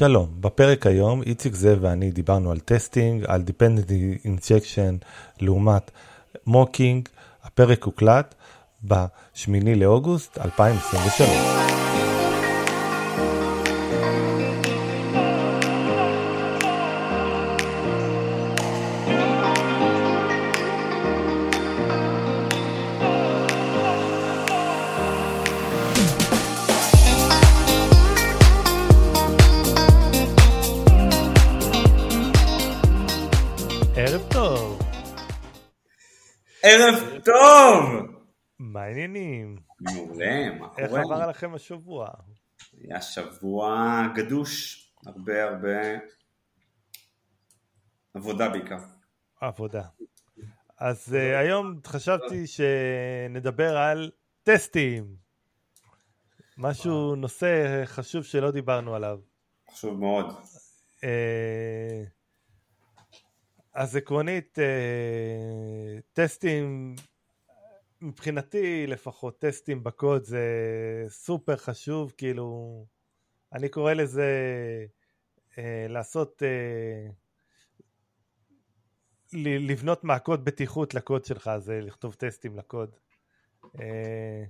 שלום, בפרק היום איציק זאב ואני דיברנו על testing, על Dependency Injection לעומת mocking, הפרק הוקלט ב-8 לאוגוסט 2023. עבר לכם השבוע? היה שבוע גדוש, הרבה הרבה עבודה בעיקר. עבודה. אז uh, היום חשבתי שנדבר על טסטים. משהו, נושא חשוב שלא דיברנו עליו. חשוב מאוד. אה, אז עקרונית, אה, טסטים, מבחינתי לפחות, טסטים בקוד זה סופר חשוב, כאילו, אני קורא לזה אה, לעשות, אה, לבנות מעקות בטיחות לקוד שלך, זה לכתוב טסטים לקוד. אה,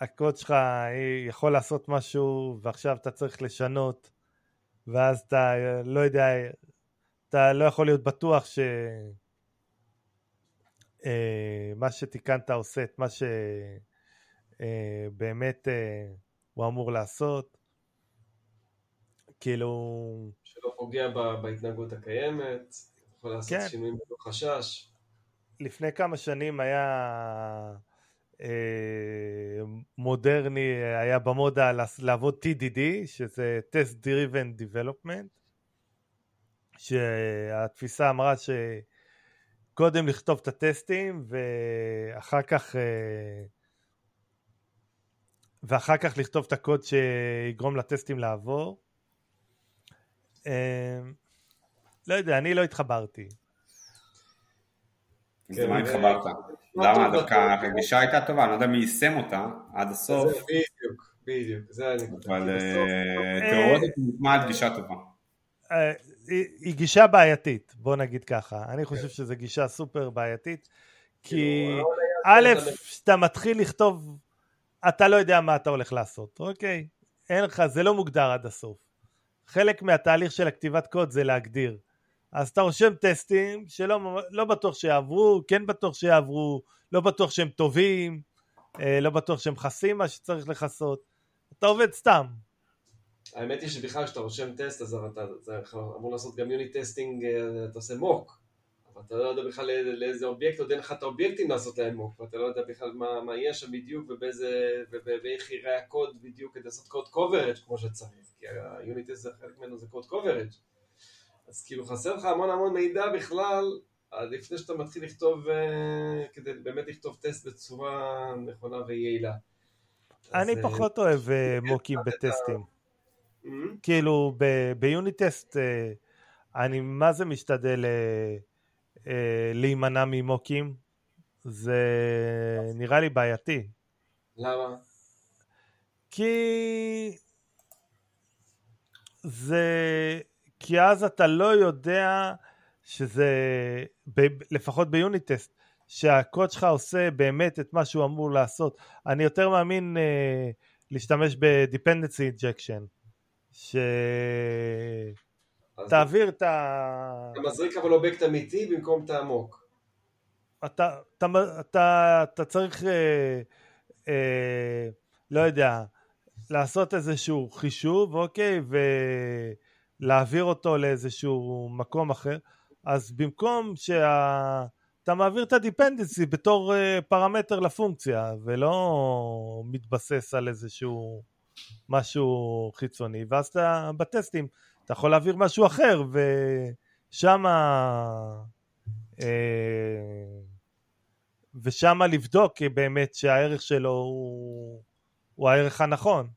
הקוד שלך יכול לעשות משהו ועכשיו אתה צריך לשנות ואז אתה לא יודע, אתה לא יכול להיות בטוח ש... אה, מה שתיקנת עושה את מה שבאמת אה, הוא אמור לעשות. כאילו, שלא פוגע ב- בהתנהגות הקיימת, יכול לעשות כן. שינויים בלא חשש. לפני כמה שנים היה אה, מודרני, היה במודה לעבוד TDD, שזה Test Driven Development, שהתפיסה אמרה שקודם לכתוב את הטסטים ואחר כך אה, ואחר כך לכתוב את הקוד שיגרום לטסטים לעבור. אה, לא יודע, אני לא התחברתי. אז כן, למה ו- התחברת? מה למה? דווקא. הגישה הייתה טובה, אני לא יודע מי יישם אותה עד הסוף, זה בדיוק, בדיוק, זה הנקודה. אבל אה, תיאורטית נשמעת גישה טובה. אה, היא גישה בעייתית, בוא נגיד ככה. אני חושב שזו גישה סופר בעייתית, כי כאילו, א', אתה- כשאתה מתחיל לכתוב, אתה לא יודע מה אתה הולך לעשות, אוקיי? אין לך, זה לא מוגדר עד הסוף. חלק מהתהליך של הכתיבת קוד זה להגדיר. אז אתה רושם טסטים שלא לא בטוח שיעברו, כן בטוח שיעברו, לא בטוח שהם טובים, אה, לא בטוח שהם מכסים מה שצריך לכסות. אתה עובד סתם. האמת היא שבכלל כשאתה רושם טסט אז אתה אתה אמור לעשות גם unit testing, אה, אתה עושה mock. אבל אתה לא יודע בכלל לאיזה- אובייקט, עוד אין לך את האובייקטים לעשות להם mock, ואתה לא יודע בכלל מה, מה יש שם בדיוק ובאיזה, וב- ואיך ייראה הקוד בדיוק כדי לעשות code coverage כמו שצריך, כי ה unit test זה חלק ממנו זה code coverage. אז כאילו חסר לך המון המון מידע בכלל, לפני שאתה מתחיל לכתוב, אה, כדי באמת לכתוב טסט בצורה נכונה ויעילה. אני אה, פחות אוהב אה, מוקים בטסטים. Mm, כאילו ביוניטסט אה, אני מה זה משתדל אה, אה, להימנע ממוקים? זה נראה לי בעייתי. למה? כי זה כי אז אתה לא יודע שזה ב- לפחות ביוניטסט שהקוד שלך עושה באמת את מה שהוא אמור לעשות. אני יותר מאמין אה, להשתמש ב-dependency injection ש... תעביר את ה... אתה מזריק אבל אובייקט אמיתי במקום את העמוק. אתה, אתה, אתה, אתה צריך, אה, אה, לא יודע, לעשות איזשהו חישוב, אוקיי, ולהעביר אותו לאיזשהו מקום אחר, אז במקום שה... אתה מעביר את הדיפנדנסי בתור אה, פרמטר לפונקציה, ולא מתבסס על איזשהו משהו חיצוני, ואז אתה בטסטים, אתה יכול להעביר משהו אחר, ושם אה, ושם לבדוק באמת שהערך שלו הוא, הוא הערך הנכון.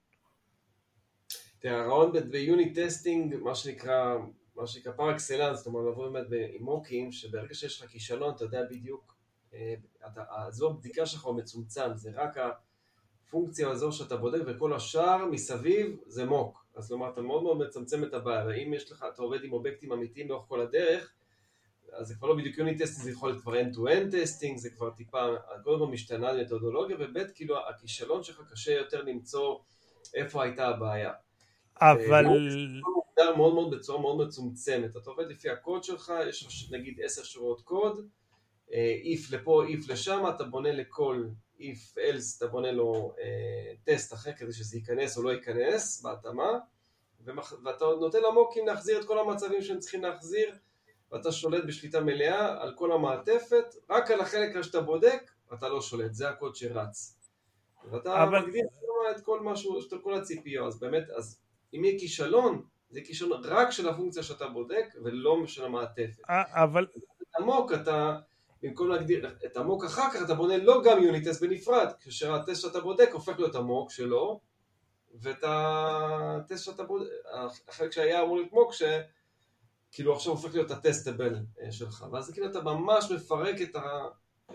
תראה, הרעיון ב- ב unit testing, מה שנקרא, מה שנקרא par excellence, זאת אומרת, לבוא באמת עם mockים, שברגע שיש לך כישלון, אתה יודע בדיוק, אה, אתה, האזור הבדיקה שלך הוא מצומצם, זה רק הפונקציה הזו שאתה בודק, וכל השאר מסביב זה mock. אז כלומר אתה מאוד מאוד מצמצם את הבעיה, ואם יש לך, אתה עובד עם אובייקטים אמיתיים לאורך כל הדרך, אז זה כבר לא בדיוק unit testing, זה יכול להיות כבר end-to-end testing, זה כבר טיפה, קודם כל משתנה למתודולוגיה, וב' כאילו הכישלון שלך קשה יותר למצוא איפה הייתה הבעיה. אבל... מוגדר מאוד מאוד בצורה מאוד מצומצמת, אתה עובד לפי הקוד שלך, יש נגיד עשר שורות קוד, if לפה, if לשם, אתה בונה לכל if else, אתה בונה לו טסט אחר כדי שזה ייכנס או לא ייכנס בהתאמה, ואתה נותן למוקים להחזיר את כל המצבים שהם צריכים להחזיר, ואתה שולט בשליטה מלאה על כל המעטפת, רק על החלק שאתה בודק, אתה לא שולט, זה הקוד שרץ. ואתה אבל... מגדיר את כל משהו, את כל הציפיות, אז באמת, אז אם יהיה כישלון, זה כישלון רק של הפונקציה שאתה בודק, ולא של המעטפת. אבל... עמוק אתה, במקום להגדיר את עמוק אחר כך, אתה בונה לא גם יוניט טסט בנפרד, כאשר הטסט שאתה בודק הופך להיות עמוק שלו, ואת הטסט שאתה בודק, החלק שהיה אמור להיות מוק, שכאילו עכשיו הופך להיות הטסטבל אה, שלך, ואז כאילו אתה ממש מפרק את ה...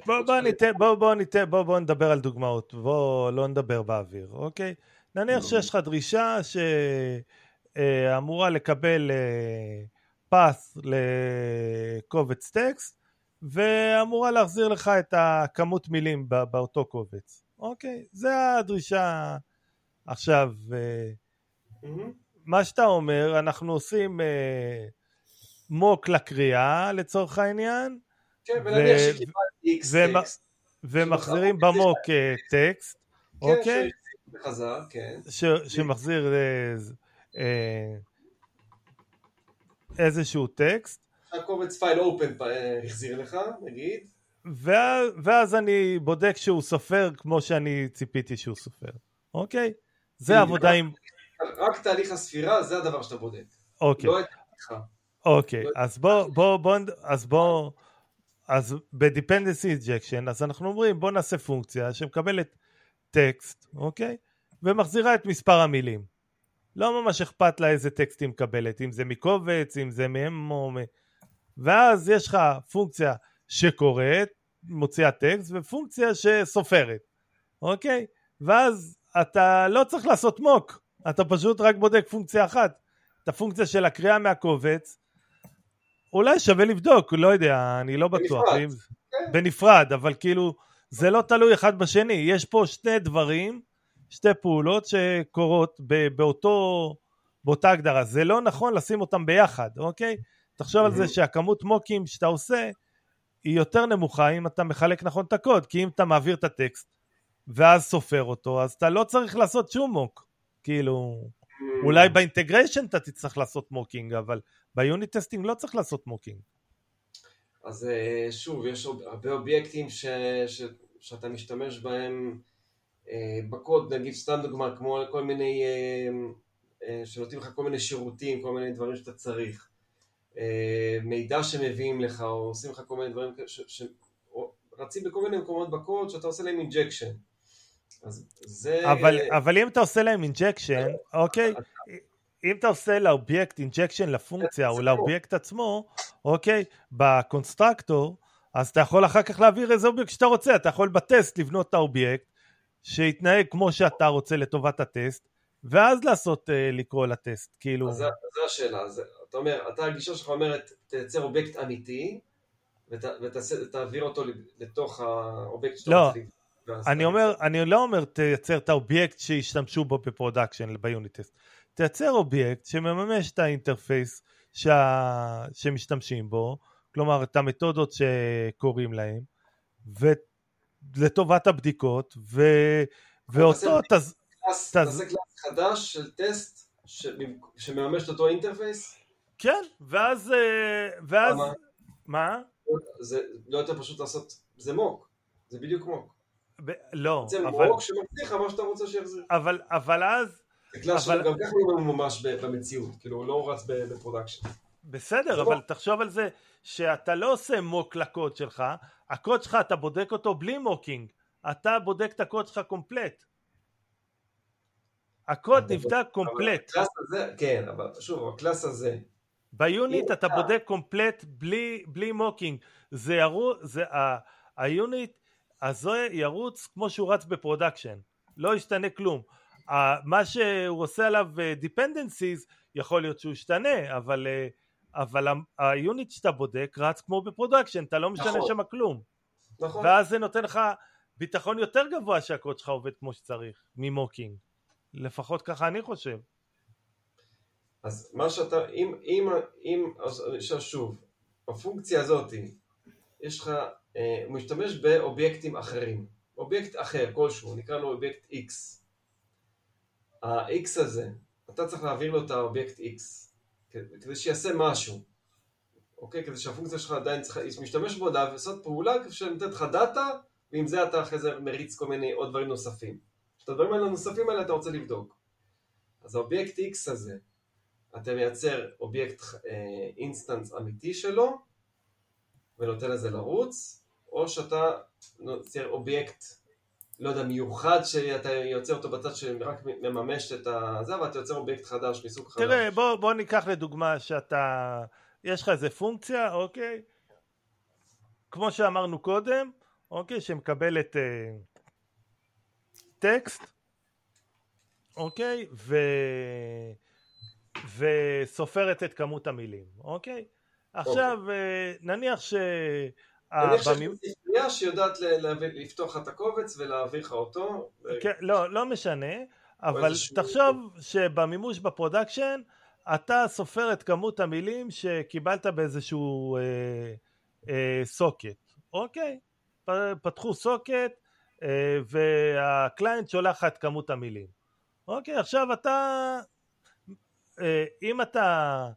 בוא, בוא, ניתן, בוא, בוא, ניתן, בוא, בוא נדבר על דוגמאות, בוא לא נדבר באוויר, אוקיי? נניח לא. שיש לך דרישה שאמורה לקבל פס אה, לקובץ טקסט ואמורה להחזיר לך את הכמות מילים באותו קובץ, אוקיי? זה הדרישה עכשיו. Mm-hmm. מה שאתה אומר, אנחנו עושים אה, mock לקריאה לצורך העניין. כן, ונניח שקיבלתי איקס טקסט. ומחזירים ב mock אה, טקסט, כן, אוקיי? חזר, כן. שמחזיר אה, אה, איזשהו טקסט. הקובץ file open החזיר לך, נגיד. ואז, ואז אני בודק שהוא סופר כמו שאני ציפיתי שהוא סופר, אוקיי? זה עבודה עם... רק תהליך הספירה זה הדבר שאתה בודק. אוקיי. לא את. אוקיי, לא אז בוא, בוא, בוא, אז בוא, אז ב-dependency injection, אז אנחנו אומרים בוא נעשה פונקציה שמקבלת טקסט, אוקיי? ומחזירה את מספר המילים. לא ממש אכפת לה איזה טקסט היא מקבלת, אם זה מקובץ, אם זה מ... ואז יש לך פונקציה שקוראת, מוציאה טקסט, ופונקציה שסופרת, אוקיי? ואז אתה לא צריך לעשות מוק, אתה פשוט רק בודק פונקציה אחת. את הפונקציה של הקריאה מהקובץ, אולי שווה לבדוק, לא יודע, אני לא בטוח. בנפרד. אם... כן. בנפרד, אבל כאילו, זה לא תלוי אחד בשני. יש פה שני דברים, שתי פעולות שקורות באותו, באותה הגדרה. זה לא נכון לשים אותם ביחד, אוקיי? תחשוב על זה שהכמות מוקים שאתה עושה היא יותר נמוכה אם אתה מחלק נכון את הקוד, כי אם אתה מעביר את הטקסט ואז סופר אותו, אז אתה לא צריך לעשות שום mock. כאילו, אולי ב integration אתה תצטרך לעשות mocking, אבל ב unit testing לא צריך לעשות mocking. אז אה, שוב, יש הרבה אובייקטים ש, ש, שאתה משתמש בהם אה, בקוד, נגיד סתם דוגמה, כמו כל מיני, אה, שנותנים לך כל מיני שירותים, כל מיני דברים שאתה צריך. מידע שמביאים לך, או עושים לך כל מיני דברים שרצים בכל מיני מקומות בקוד, שאתה עושה להם injection. אז זה... אבל, אבל אם אתה עושה להם injection, אוקיי? אם אתה עושה לאובייקט injection לפונקציה או לאובייקט עצמו, אוקיי, ב constructor, אז אתה יכול אחר כך להעביר איזה אובייקט שאתה רוצה, אתה יכול בטסט לבנות את האובייקט, שיתנהג כמו שאתה רוצה לטובת הטסט, ואז לעשות, אה, לקרוא לטסט, כאילו... אז זו השאלה, אז אתה אומר, אתה הגישה שלך אומרת, תייצר אובייקט אמיתי, ותעביר אותו לתוך האובייקט שאתה לא. רוצה אני אומר, אני לא אומר תייצר את האובייקט שישתמשו בו ב production ב unit test. תייצר אובייקט שמממש את ה interface שה... שמשתמשים בו, כלומר את המתודות שקוראים להם, ולטובת הבדיקות, ו... ואותו... תעשה class חדש של טסט שמממש את אותו interface? כן, ואז... אה, ואז... מה? זה לא יותר פשוט לעשות... זה mock, זה בדיוק mock. ב... לא, זה אבל... mock שמבטיח מה שאתה רוצה שיחזיר. אבל, אבל אז... זה class אבל... שגם ככה הוא ממש במציאות, כאילו הוא לא רץ ב production. בסדר, אבל mock. תחשוב על זה שאתה לא עושה mock לקוד שלך, הקוד שלך אתה בודק אותו בלי mocking, אתה בודק את הקוד שלך complete. הקוד נבדק complete. הזה, כן, אבל שוב, ה class הזה. ב unit אתה בודק complete בלי, בלי mocking. זה ירו... זה... ה unit אז זה ירוץ כמו שהוא רץ ב production, לא ישתנה כלום. ה- מה שהוא עושה עליו אה, dependencies יכול להיות שהוא ישתנה, אבל, אה, אבל ה- ה unit שאתה בודק רץ כמו ב production, אתה לא משנה נכון. שם כלום. נכון. ואז זה נותן לך ביטחון יותר גבוה שהקוד שלך עובד כמו שצריך, מ mocking. לפחות ככה אני חושב. אז מה שאתה, אם, אם, אם, אשאל שוב, בפונקציה הזאת, יש לך, אה, הוא משתמש באובייקטים אחרים, אובייקט אחר כלשהו, נקרא לו אובייקט X. ה-X הזה, אתה צריך להעביר לו את האובייקט X, כדי שיעשה משהו, אוקיי? כדי שהפונקציה שלך עדיין צריכה, משתמש בו לעשות פעולה שנותנת לך data, ועם זה אתה אחרי זה מריץ כל מיני עוד דברים נוספים. את הדברים האלה הנוספים האלה אתה רוצה לבדוק. אז האובייקט X הזה, אתה מייצר אובייקט אה, instance אמיתי שלו ונותן לזה לרוץ, או שאתה יוצר אובייקט, לא יודע, מיוחד שאתה יוצר אותו בצד שרק מממש את הזה, ואתה יוצר אובייקט חדש מסוג חדש. תראה, בוא, בוא ניקח לדוגמה שאתה, יש לך איזה פונקציה, אוקיי? כמו שאמרנו קודם, אוקיי? שמקבלת אה, טקסט, אוקיי? ו... וסופרת את כמות המילים, אוקיי? עכשיו, אה, נניח ש... נניח לך ספרייה שיודעת לפתוח את הקובץ ולהעביר לך אותו. כן, לא, לא משנה, אבל תחשוב שבמימוש ב production אתה סופר את כמות המילים שקיבלת באיזשהו אה, אה, socket, אוקיי? פ- פתחו socket אה, וה client שולח לך את כמות המילים. אוקיי, עכשיו אתה, אה, אם אתה,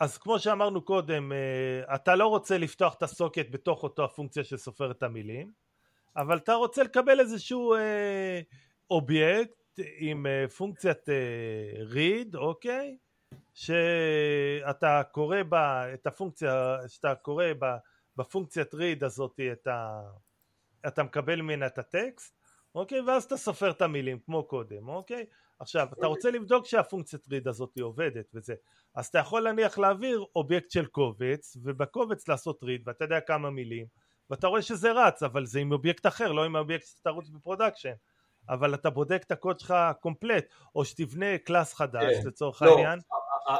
אז כמו שאמרנו קודם, אה, אתה לא רוצה לפתוח את ה socket בתוך אותו הפונקציה שסופר את המילים, אבל אתה רוצה לקבל איזשהו אה, אובייקט עם אה, פונקציית אה, read, אוקיי? שאתה קורא בה את הפונקציה, שאתה קורא בה, בפונקציית read הזאת את ה... אתה מקבל ממנה את הטקסט, אוקיי? ואז אתה סופר את המילים כמו קודם, אוקיי? עכשיו, אתה רוצה לבדוק שהפונקציית read הזאת עובדת וזה, אז אתה יכול נניח להעביר אובייקט של קובץ, ובקובץ לעשות read, ואתה יודע כמה מילים, ואתה רואה שזה רץ, אבל זה עם אובייקט אחר, לא עם האובייקט שאתה רץ ב production. אבל אתה בודק את הקוד שלך קומפלט, או שתבנה class חדש כן. לצורך לא, העניין.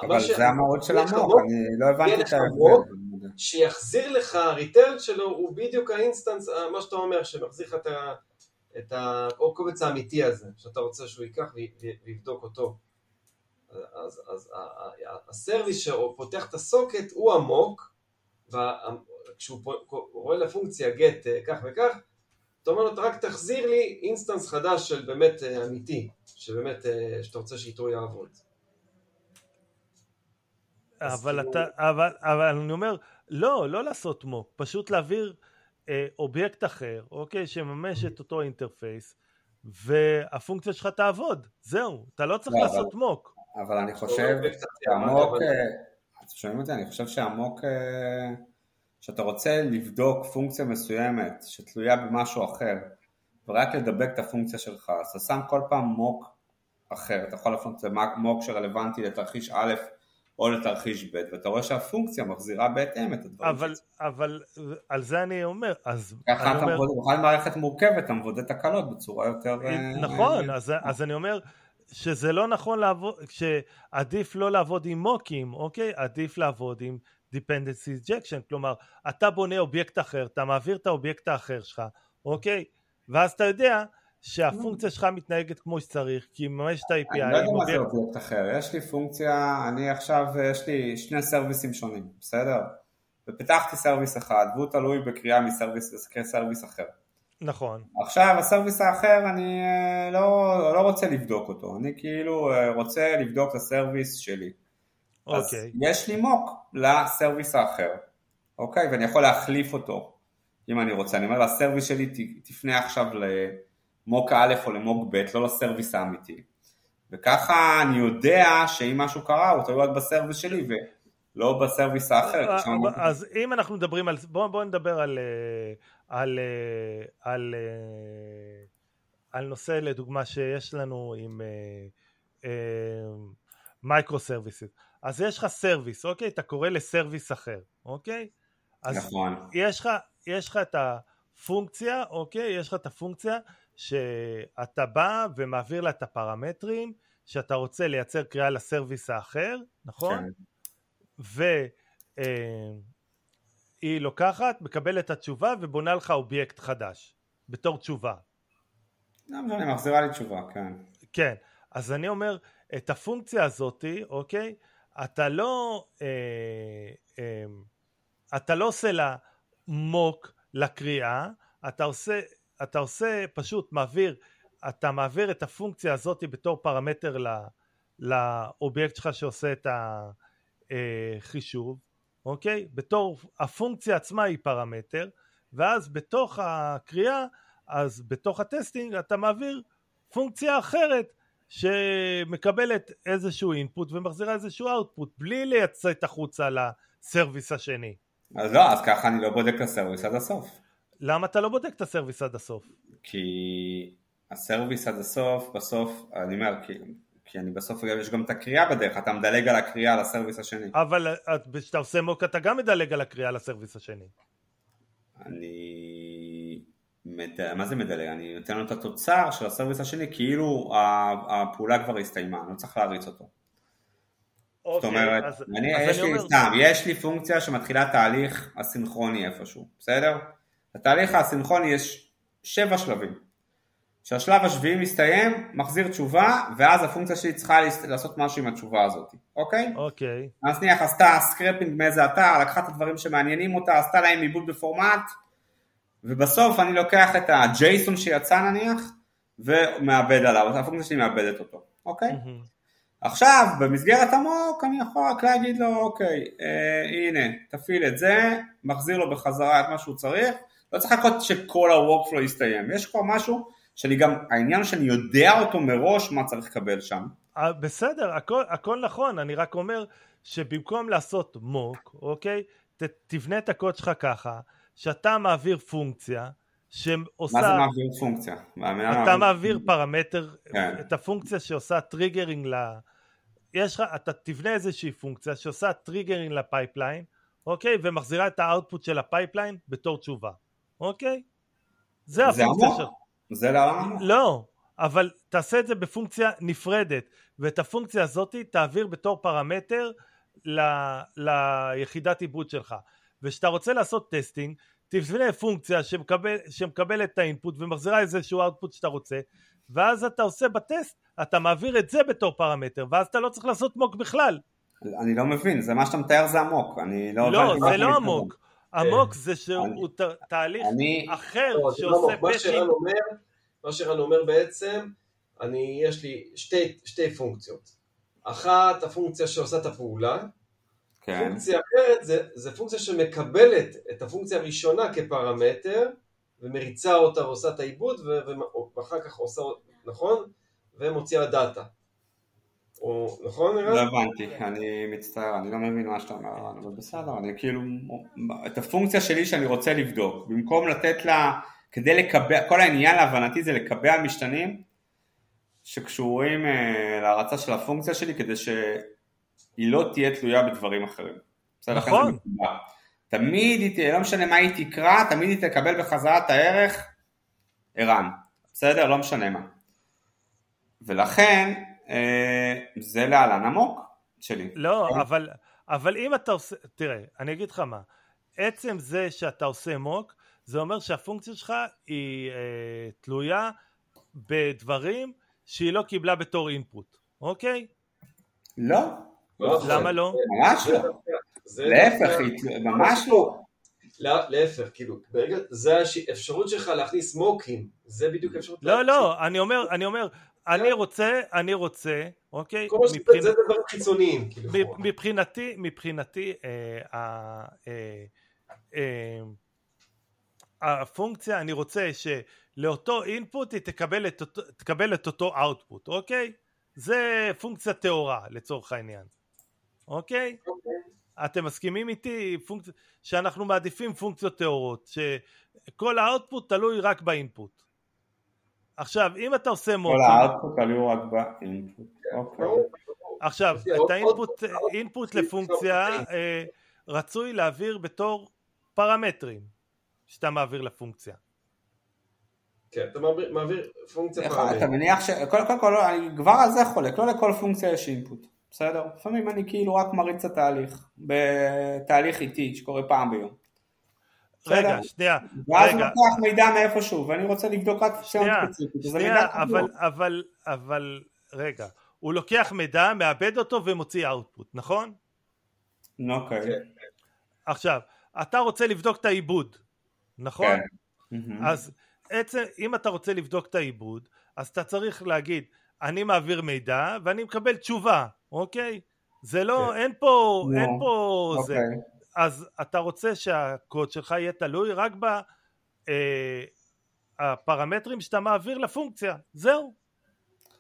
אבל זה המהות של ה mock, אני לא הבנתי את ההבדל. שיחזיר לך, ה return שלו הוא בדיוק ה instance, מה שאתה אומר, שמחזיר לך את ה- את הקובץ האמיתי הזה, שאתה רוצה שהוא ייקח ויבדוק אותו. אז, אז ה service שפותח את ה socket הוא ה mock, וכשהוא הוא רואה לפונקציה get אה, כך וכך, אתה אומר לו, "אתה רק תחזיר לי instance חדש של באמת אה, אמיתי, שבאמת, אה, שאתה רוצה שאיתו יעבוד. אבל אתה, אבל, אבל אני אומר, לא, לא לעשות mock, פשוט להעביר אה, אובייקט אחר, אוקיי, שמממש את אותו interface, והפונקציה שלך תעבוד, זהו, אתה לא צריך לא, לעשות mock. אבל אני חושב אובייקט אחר, שהמוק, אבל- אה, אתם שומעים אותי? אני חושב שהמוק, אה, שאתה רוצה לבדוק פונקציה מסוימת שתלויה במשהו אחר, ורק לדבק את הפונקציה שלך, אז אתה שם כל פעם מוק אחר, אתה יכול לעשות את זה מוק שרלוונטי לתרחיש א' או לתרחיש ב', ואתה רואה שהפונקציה מחזירה בהתאם את הדברים אבל, אבל על זה אני אומר, אז ככה אתה אומר, מבודד, מערכת מורכבת אתה מבודד תקלות בצורה יותר... אה, נכון, אה, אז, אז אני אומר שזה לא נכון לעבוד, שעדיף לא לעבוד עם מוקים, אוקיי? עדיף לעבוד עם dependency injection, כלומר, אתה בונה אובייקט אחר, אתה מעביר את האובייקט האחר שלך, אוקיי? ואז אתה יודע שהפונקציה שלך מתנהגת כמו שצריך, כי מממש את ה-API אני לא יודע מה זה אובייקט... אחר, יש לי פונקציה, אני עכשיו, יש לי שני סרוויסים שונים, בסדר? ופיתחתי service אחד, והוא תלוי בקריאה מ service, service אחר. נכון, עכשיו ה service האחר אני אה, לא, לא רוצה לבדוק אותו, אני כאילו אה, רוצה לבדוק את ה service שלי. אז אוקיי. יש לי mock ל service האחר, אוקיי? ואני יכול להחליף אותו אם אני רוצה. אני אומר ל service שלי תפנה עכשיו ל mock א' או ל mock ב', לא ל service האמיתי. וככה אני יודע שאם משהו קרה הוא תלוי רק ב service שלי ולא ב service האחר. אה, ה mock- אז אם אנחנו מדברים על... בואו בוא נדבר על... אה, על... אה, על... אה, על נושא לדוגמה שיש לנו עם micro services. אז יש לך service, אוקיי? אתה קורא ל service אחר, אוקיי? אז נכון. יש לך, יש לך את הפונקציה, אוקיי? יש לך את הפונקציה שאתה בא ומעביר לה את הפרמטרים שאתה רוצה לייצר קריאה ל service האחר, נכון? כן. והיא לוקחת, מקבלת את התשובה ובונה לך אובייקט חדש, בתור תשובה. לא משנה, מחזירה לי תשובה, כן. כן, אז אני אומר, את הפונקציה הזאתי, אוקיי, אתה לא, אה, אה, אתה לא עושה לה מוק לקריאה, אתה עושה, אתה עושה פשוט מעביר, אתה מעביר את הפונקציה הזאת בתור פרמטר ל, לאובייקט שלך שעושה את החישוב, אוקיי? בתור, הפונקציה עצמה היא פרמטר, ואז בתוך הקריאה, אז בתוך ה testing אתה מעביר פונקציה אחרת שמקבלת איזשהו input ומחזירה איזשהו output בלי לצאת החוצה ל service השני. אז לא, אז ככה אני לא בודק את ה service עד הסוף. למה אתה לא בודק את ה service עד הסוף? כי הסרוויס עד הסוף, בסוף, אני אומר, כי, כי אני בסוף, יש גם את הקריאה בדרך, אתה מדלג על הקריאה לסרוויס השני. אבל כשאתה עושה מוק אתה גם מדלג על הקריאה לסרוויס השני. אני... מד... מה זה מדלג? אני נותן לו את התוצר של הסרוויס השני כאילו הפעולה כבר הסתיימה, אני לא צריך להריץ אותו. זאת אוקיי, אומרת, אז- אני, אז יש אני לי, אומר- סתם, יש לי פונקציה שמתחילה תהליך אסינכרוני איפשהו, בסדר? לתהליך האסינכרוני יש שבע שלבים. כשהשלב השביעי מסתיים, מחזיר תשובה, ואז הפונקציה שלי צריכה לעשות משהו עם התשובה הזאת, אוקיי? אוקיי, אז נניח עשתה scraping מאיזה אתר, לקחה את הדברים שמעניינים אותה, עשתה להם עיבוד בפורמט, ובסוף אני לוקח את ה JSON שיצא נניח, ומעבד עליו, הפונקציה שלי מעבדת אותו, אוקיי? מהמם. עכשיו, במסגרת ה mock, אני יכול רק להגיד לו, אוקיי, אה, הנה, תפעיל את זה, מחזיר לו בחזרה את מה שהוא צריך, לא צריך לחכות שכל ה-workflow יסתיים, יש כבר משהו שאני גם, העניין שאני יודע אותו מראש מה צריך לקבל שם. בסדר, הכל, הכל נכון, אני רק אומר שבמקום לעשות mock, אוקיי, ת, תבנה את הקוד שלך ככה, שאתה מעביר פונקציה שעושה, מה זה מעביר פונקציה? אתה מעביר פרמטר, כן. את הפונקציה שעושה triggering ל... יש לך, אתה תבנה איזושהי פונקציה שעושה triggering ל pipeline, אוקיי, ומחזירה את ה output של ה pipeline בתור תשובה, אוקיי? זה הפונקציה ה mock. של... זה לעולם. לא, אבל תעשה את זה בפונקציה נפרדת, ואת הפונקציה הזאת תעביר בתור פרמטר ל, ליחידת עיבוד שלך. וכשאתה רוצה לעשות testing, תבנה פונקציה שמקבל, שמקבלת את ה input ומחזירה איזשהו output שאתה רוצה, ואז אתה עושה בטסט, אתה מעביר את זה בתור פרמטר, ואז אתה לא צריך לעשות mock בכלל. אני לא מבין, זה מה שאתה מתאר זה mock, אני לא... לא, זה לא. mock. mock זה אני- שהוא תהליך אחר לא, זה לא שעושה. מה שרן patching. אומר, מה שרן אומר בעצם, אני, יש לי שתי, שתי פונקציות. אחת, הפונקציה שעושה את הפעולה, כן, פונקציה אחרת זה, זה פונקציה שמקבלת את הפונקציה הראשונה כפרמטר, ומריצה אותה ועושה את העיבוד, ואחר כך עושה, נכון? ומוציאה דאטה. או, נכון לא נראה? הבנתי, אני מצטער, אני לא מבין מה שאתה אומר, אבל בסדר, אני כאילו, את הפונקציה שלי שאני רוצה לבדוק, במקום לתת לה, כדי לקבע, כל העניין להבנתי זה לקבע משתנים שקשורים אה, להרצה של הפונקציה שלי, כדי שהיא לא תהיה תלויה בדברים אחרים. בסדר, נכון. תמיד היא תהיה, לא משנה מה היא תקרא, תמיד היא תקבל בחזרה את הערך ערן, בסדר? לא משנה מה. ולכן, זה להלן עמוק שלי. לא. אבל, אבל אם אתה עושה, תראה, אני אגיד לך מה, עצם זה שאתה עושה מוק, זה אומר שהפונקציה שלך היא אה, תלויה בדברים שהיא לא קיבלה בתור אינפוט, אוקיי? לא, לא נכון. למה לא? ממש לא. להפך, ממש לא. לא, להפך, כאילו, ברגע, זה האפשרות שלך להכניס מוקים, זה בדיוק האפשרות. לא, לא, אני אומר, אני אומר, אני רוצה, אני רוצה, אוקיי? כל מבחינת- זה דברים חיצוניים, כאילו. מב- מבחינתי, מבחינתי, אה, אה, אה, הפונקציה, אני רוצה שלאותו אינפוט היא תקבל את אותו, תקבל את אותו אאוטפוט, אוקיי? זה פונקציה טהורה לצורך העניין, אוקיי? אתם מסכימים איתי פונקצ... שאנחנו מעדיפים פונקציות טהורות, שכל ה output תלוי רק ב input. עכשיו, אם אתה עושה כל מוקים, ה output תלוי רק ב input. אוקיי. עכשיו, את ה input input עוד- לפונקציה אה, רצוי להעביר בתור פרמטרים שאתה מעביר לפונקציה. כן, אתה מעביר, מעביר פונקציה איך- פרמטר. אתה מניח ש... קודם כל, כל, אני כבר על זה חולק, לא לכל פונקציה יש input, בסדר? לפעמים אני כאילו רק מריץ את התהליך, בתהליך איטי שקורה פעם ביום. רגע. שנייה, ואז הוא רגע, לוקח מידע מאיפשהו, ואני רוצה לבדוק רק שם ספציפית, שנייה. אבל, אבל, אבל, רגע, הוא לוקח מידע, מאבד אותו ומוציא אאוטפוט, נכון? אוקיי. כן. עכשיו, אתה רוצה לבדוק את העיבוד, נכון? כן. מהמם. אז עצם, אם אתה רוצה לבדוק את העיבוד, אז אתה צריך להגיד, אני מעביר מידע ואני מקבל תשובה, אוקיי? זה לא, כן. אין פה, נו, אין פה זה. אז אתה רוצה שהקוד שלך יהיה תלוי רק בפרמטרים שאתה מעביר לפונקציה, זהו.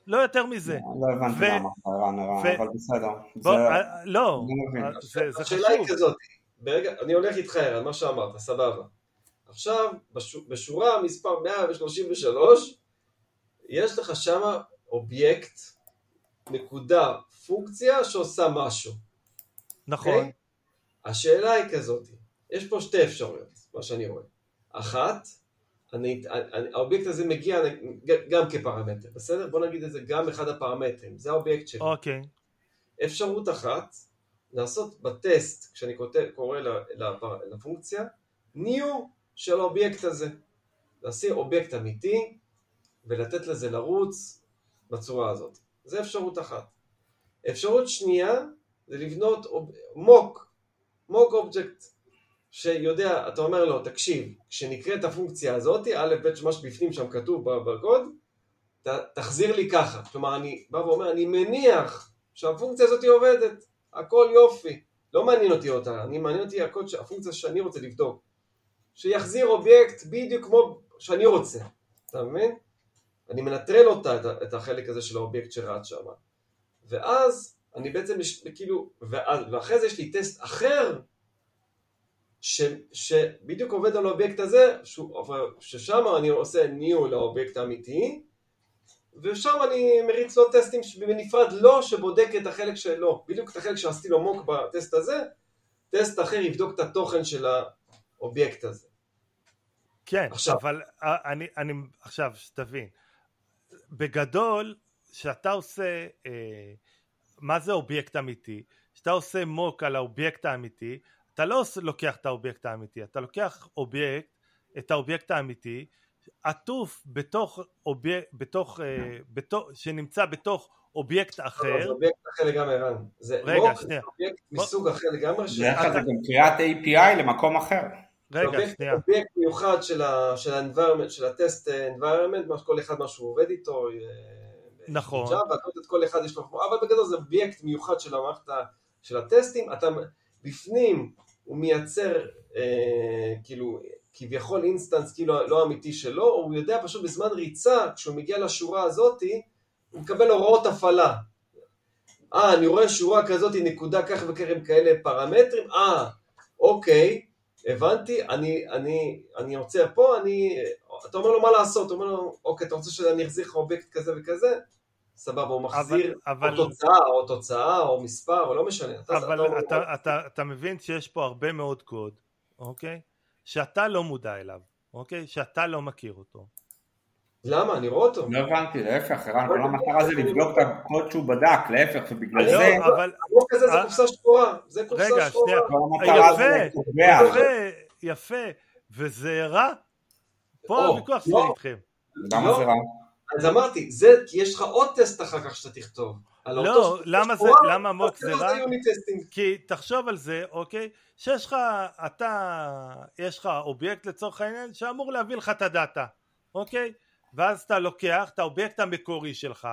לא יותר מזה. לא הבנתי ו- למה, ערן, ערן, אבל בסדר. בוא, זה- אה, לא, מבין. אה, זה זה השאלה היא חשוב. כזאת, ברגע, אני הולך איתך על מה שאמרת, סבבה. עכשיו, בש- בשורה מספר 133, יש לך שמה אובייקט, נקודה, פונקציה שעושה משהו. נכון, אוקיי? השאלה היא כזאת, יש פה שתי אפשרויות, מה שאני רואה. אחת, אני, אני, האובייקט הזה מגיע גם כפרמטר, בסדר? בוא נגיד את זה גם אחד הפרמטרים, זה האובייקט שלי. אוקיי, אפשרות אחת, לעשות בטסט, כשאני כותב, קורא לפונקציה, new של האובייקט הזה. לשים אובייקט אמיתי ולתת לזה לרוץ בצורה הזאת. זה אפשרות אחת. אפשרות שנייה זה לבנות מוק, מוק אובייקט, שיודע, אתה אומר לו, תקשיב, כשנקראת הפונקציה הזאת, א' ב' מה שבפנים שם כתוב בקוד, ת, תחזיר לי ככה. כלומר, אני בא ואומר, אני מניח שהפונקציה הזאת עובדת, הכל יופי. לא מעניין אותי אותה, אני מעניין אותי הקוד, הפונקציה שאני רוצה לבדוק. שיחזיר אובייקט בדיוק כמו שאני רוצה, אתה מבין? אני מנטרל אותה, את החלק הזה של האובייקט שרץ שם. ואז אני בעצם, כאילו, ואחרי זה יש לי טסט אחר, ש, שבדיוק עובד על האובייקט הזה, ששם אני עושה new לאובייקט האמיתי, ושם אני מריץ לו טסטים בנפרד לא שבודק את החלק שלו, בדיוק את החלק שעשיתי לו mock בטסט הזה, טסט אחר יבדוק את התוכן של האובייקט הזה. כן, עכשיו. אבל אה, אני, אני, עכשיו, שתבין, בגדול, כשאתה עושה, אה, מה זה אובייקט אמיתי? כשאתה עושה mock על האובייקט האמיתי, אתה לא לוקח את האובייקט האמיתי, אתה לוקח אובייקט, את האובייקט האמיתי, עטוף בתוך אובייקט, בתוך, אה, בתוך, שנמצא בתוך אובייקט לא, אחר, זה אובייקט אחר לגמרי, ערן. זה רגע, mock, שנייה. זה אובייקט מסוג אחר לגמרי, זה גם קריאת API למקום אחר. רגע, אובייקט- שנייה, אובייקט מיוחד של ה-environment, של הטסט environment, שכל אחד מה שהוא עובד איתו, אה, נכון. Java, כל אחד יש לו, אבל בגדול זה אובייקט מיוחד של המערכת של הטסטים, אתה בפנים הוא מייצר אה, כאילו כביכול instance כאילו לא אמיתי שלו, הוא יודע פשוט בזמן ריצה, כשהוא מגיע לשורה הזאתי, הוא מקבל הוראות הפעלה. אה, אני רואה שורה כזאת, נקודה כך וכך עם כאלה פרמטרים, אה, אוקיי, הבנתי, אני, אני, אני רוצה פה, אני, אתה אומר לו מה לעשות, אתה אומר לו, אוקיי, אתה רוצה שאני אחזיר לך אובייקט כזה וכזה? סבבה, הוא מחזיר אבל- או תוצאה, או תוצאה, או מספר, או לא משנה. אתה- אבל אתה- אתה, אתה, אתה מבין שיש פה הרבה מאוד קוד, אוקיי? שאתה לא מודע אליו, אוקיי? שאתה לא מכיר אותו. למה? אני רואה אותו. לא הבנתי, להפך, ערן, כל המטרה זה לבדוק את הקוד שהוא בדק, להפך, ובגלל זה לא, אבל החוק הזה זה אה, קופסה שחורה. זה קופסה רגע, שחורה. שנייה. יפה, לקובע. יפה, יפה, וזה רע. פה הוויכוח שלי לא. איתכם. למה לא. זה רע? אז אמרתי, זה כי יש לך עוד טסט אחר כך שאתה תכתוב. לא, למה זה- למה מוק זה רע? כי תחשוב על זה, אוקיי? שיש לך, אתה, יש לך אובייקט לצורך העניין שאמור להביא לך את ה data, אוקיי? ואז אתה לוקח את האובייקט המקורי שלך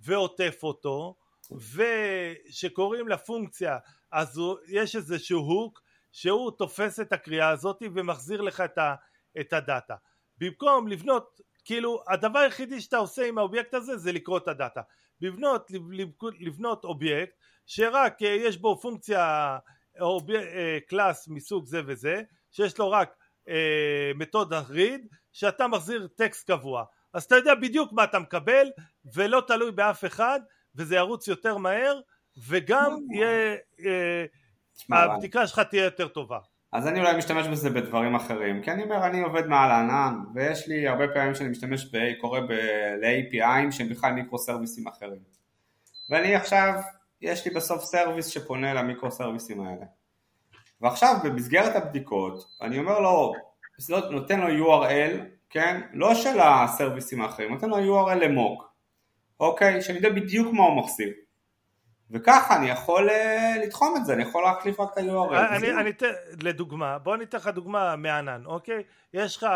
ועוטף אותו, וכשקוראים לפונקציה אז הוא, יש איזשהו hook שהוא תופס את הקריאה הזאת ומחזיר לך את, ה, את ה data. במקום לבנות, כאילו הדבר היחידי שאתה עושה עם האובייקט הזה זה לקרוא את ה data. לבנות, לבנות אובייקט שרק אה, יש בו פונקציה אובי, אה, קלאס מסוג זה וזה שיש לו רק אה, מתודה read שאתה מחזיר טקסט קבוע. אז אתה יודע בדיוק מה אתה מקבל ולא תלוי באף אחד וזה ירוץ יותר מהר וגם יהיה אה, הבדיקה שלך תהיה יותר טובה אז אני אולי משתמש בזה בדברים אחרים, כי אני אומר, אני עובד מעל הענן, ויש לי הרבה פעמים שאני משתמש, ב, קורא ל-API'ים שהם בכלל מיקרו סרוויסים אחרים. ואני עכשיו, יש לי בסוף service שפונה למיקרו סרוויסים האלה. ועכשיו במסגרת הבדיקות, אני אומר לו, נותן לו URL, כן, לא של הסרוויסים האחרים, נותן לו URL ל mock, אוקיי, שאני יודע בדיוק מה הוא מחזיר. וככה אני יכול אה, לתחום את זה, אני יכול להחליף רק את ה-URL. אני, אני אתן, לדוגמה, בוא ניתן לך דוגמה מענן, אוקיי? יש לך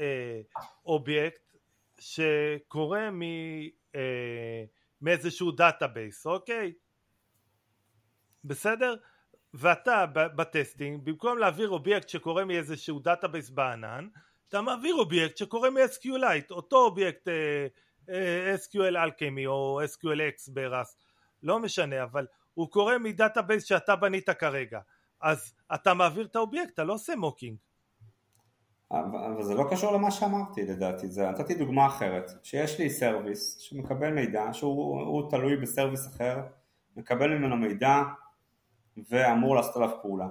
אה, אובייקט שקורא מ, אה, מאיזשהו database, אוקיי? בסדר? ואתה ב testing, במקום להעביר אובייקט שקורא מאיזשהו database בענן, אתה מעביר אובייקט שקורא מ-SQLite, אותו אובייקט אה, אה, SQL Alchemy או SQLX ב Rust, לא משנה, אבל הוא קורא מ database שאתה בנית כרגע, אז אתה מעביר את האובייקט, אתה לא עושה mocking. אבל זה לא קשור למה שאמרתי לדעתי, זה, נתתי דוגמה אחרת, שיש לי service שמקבל מידע, שהוא תלוי ב service אחר, מקבל ממנו מידע ואמור לעשות עליו פעולה,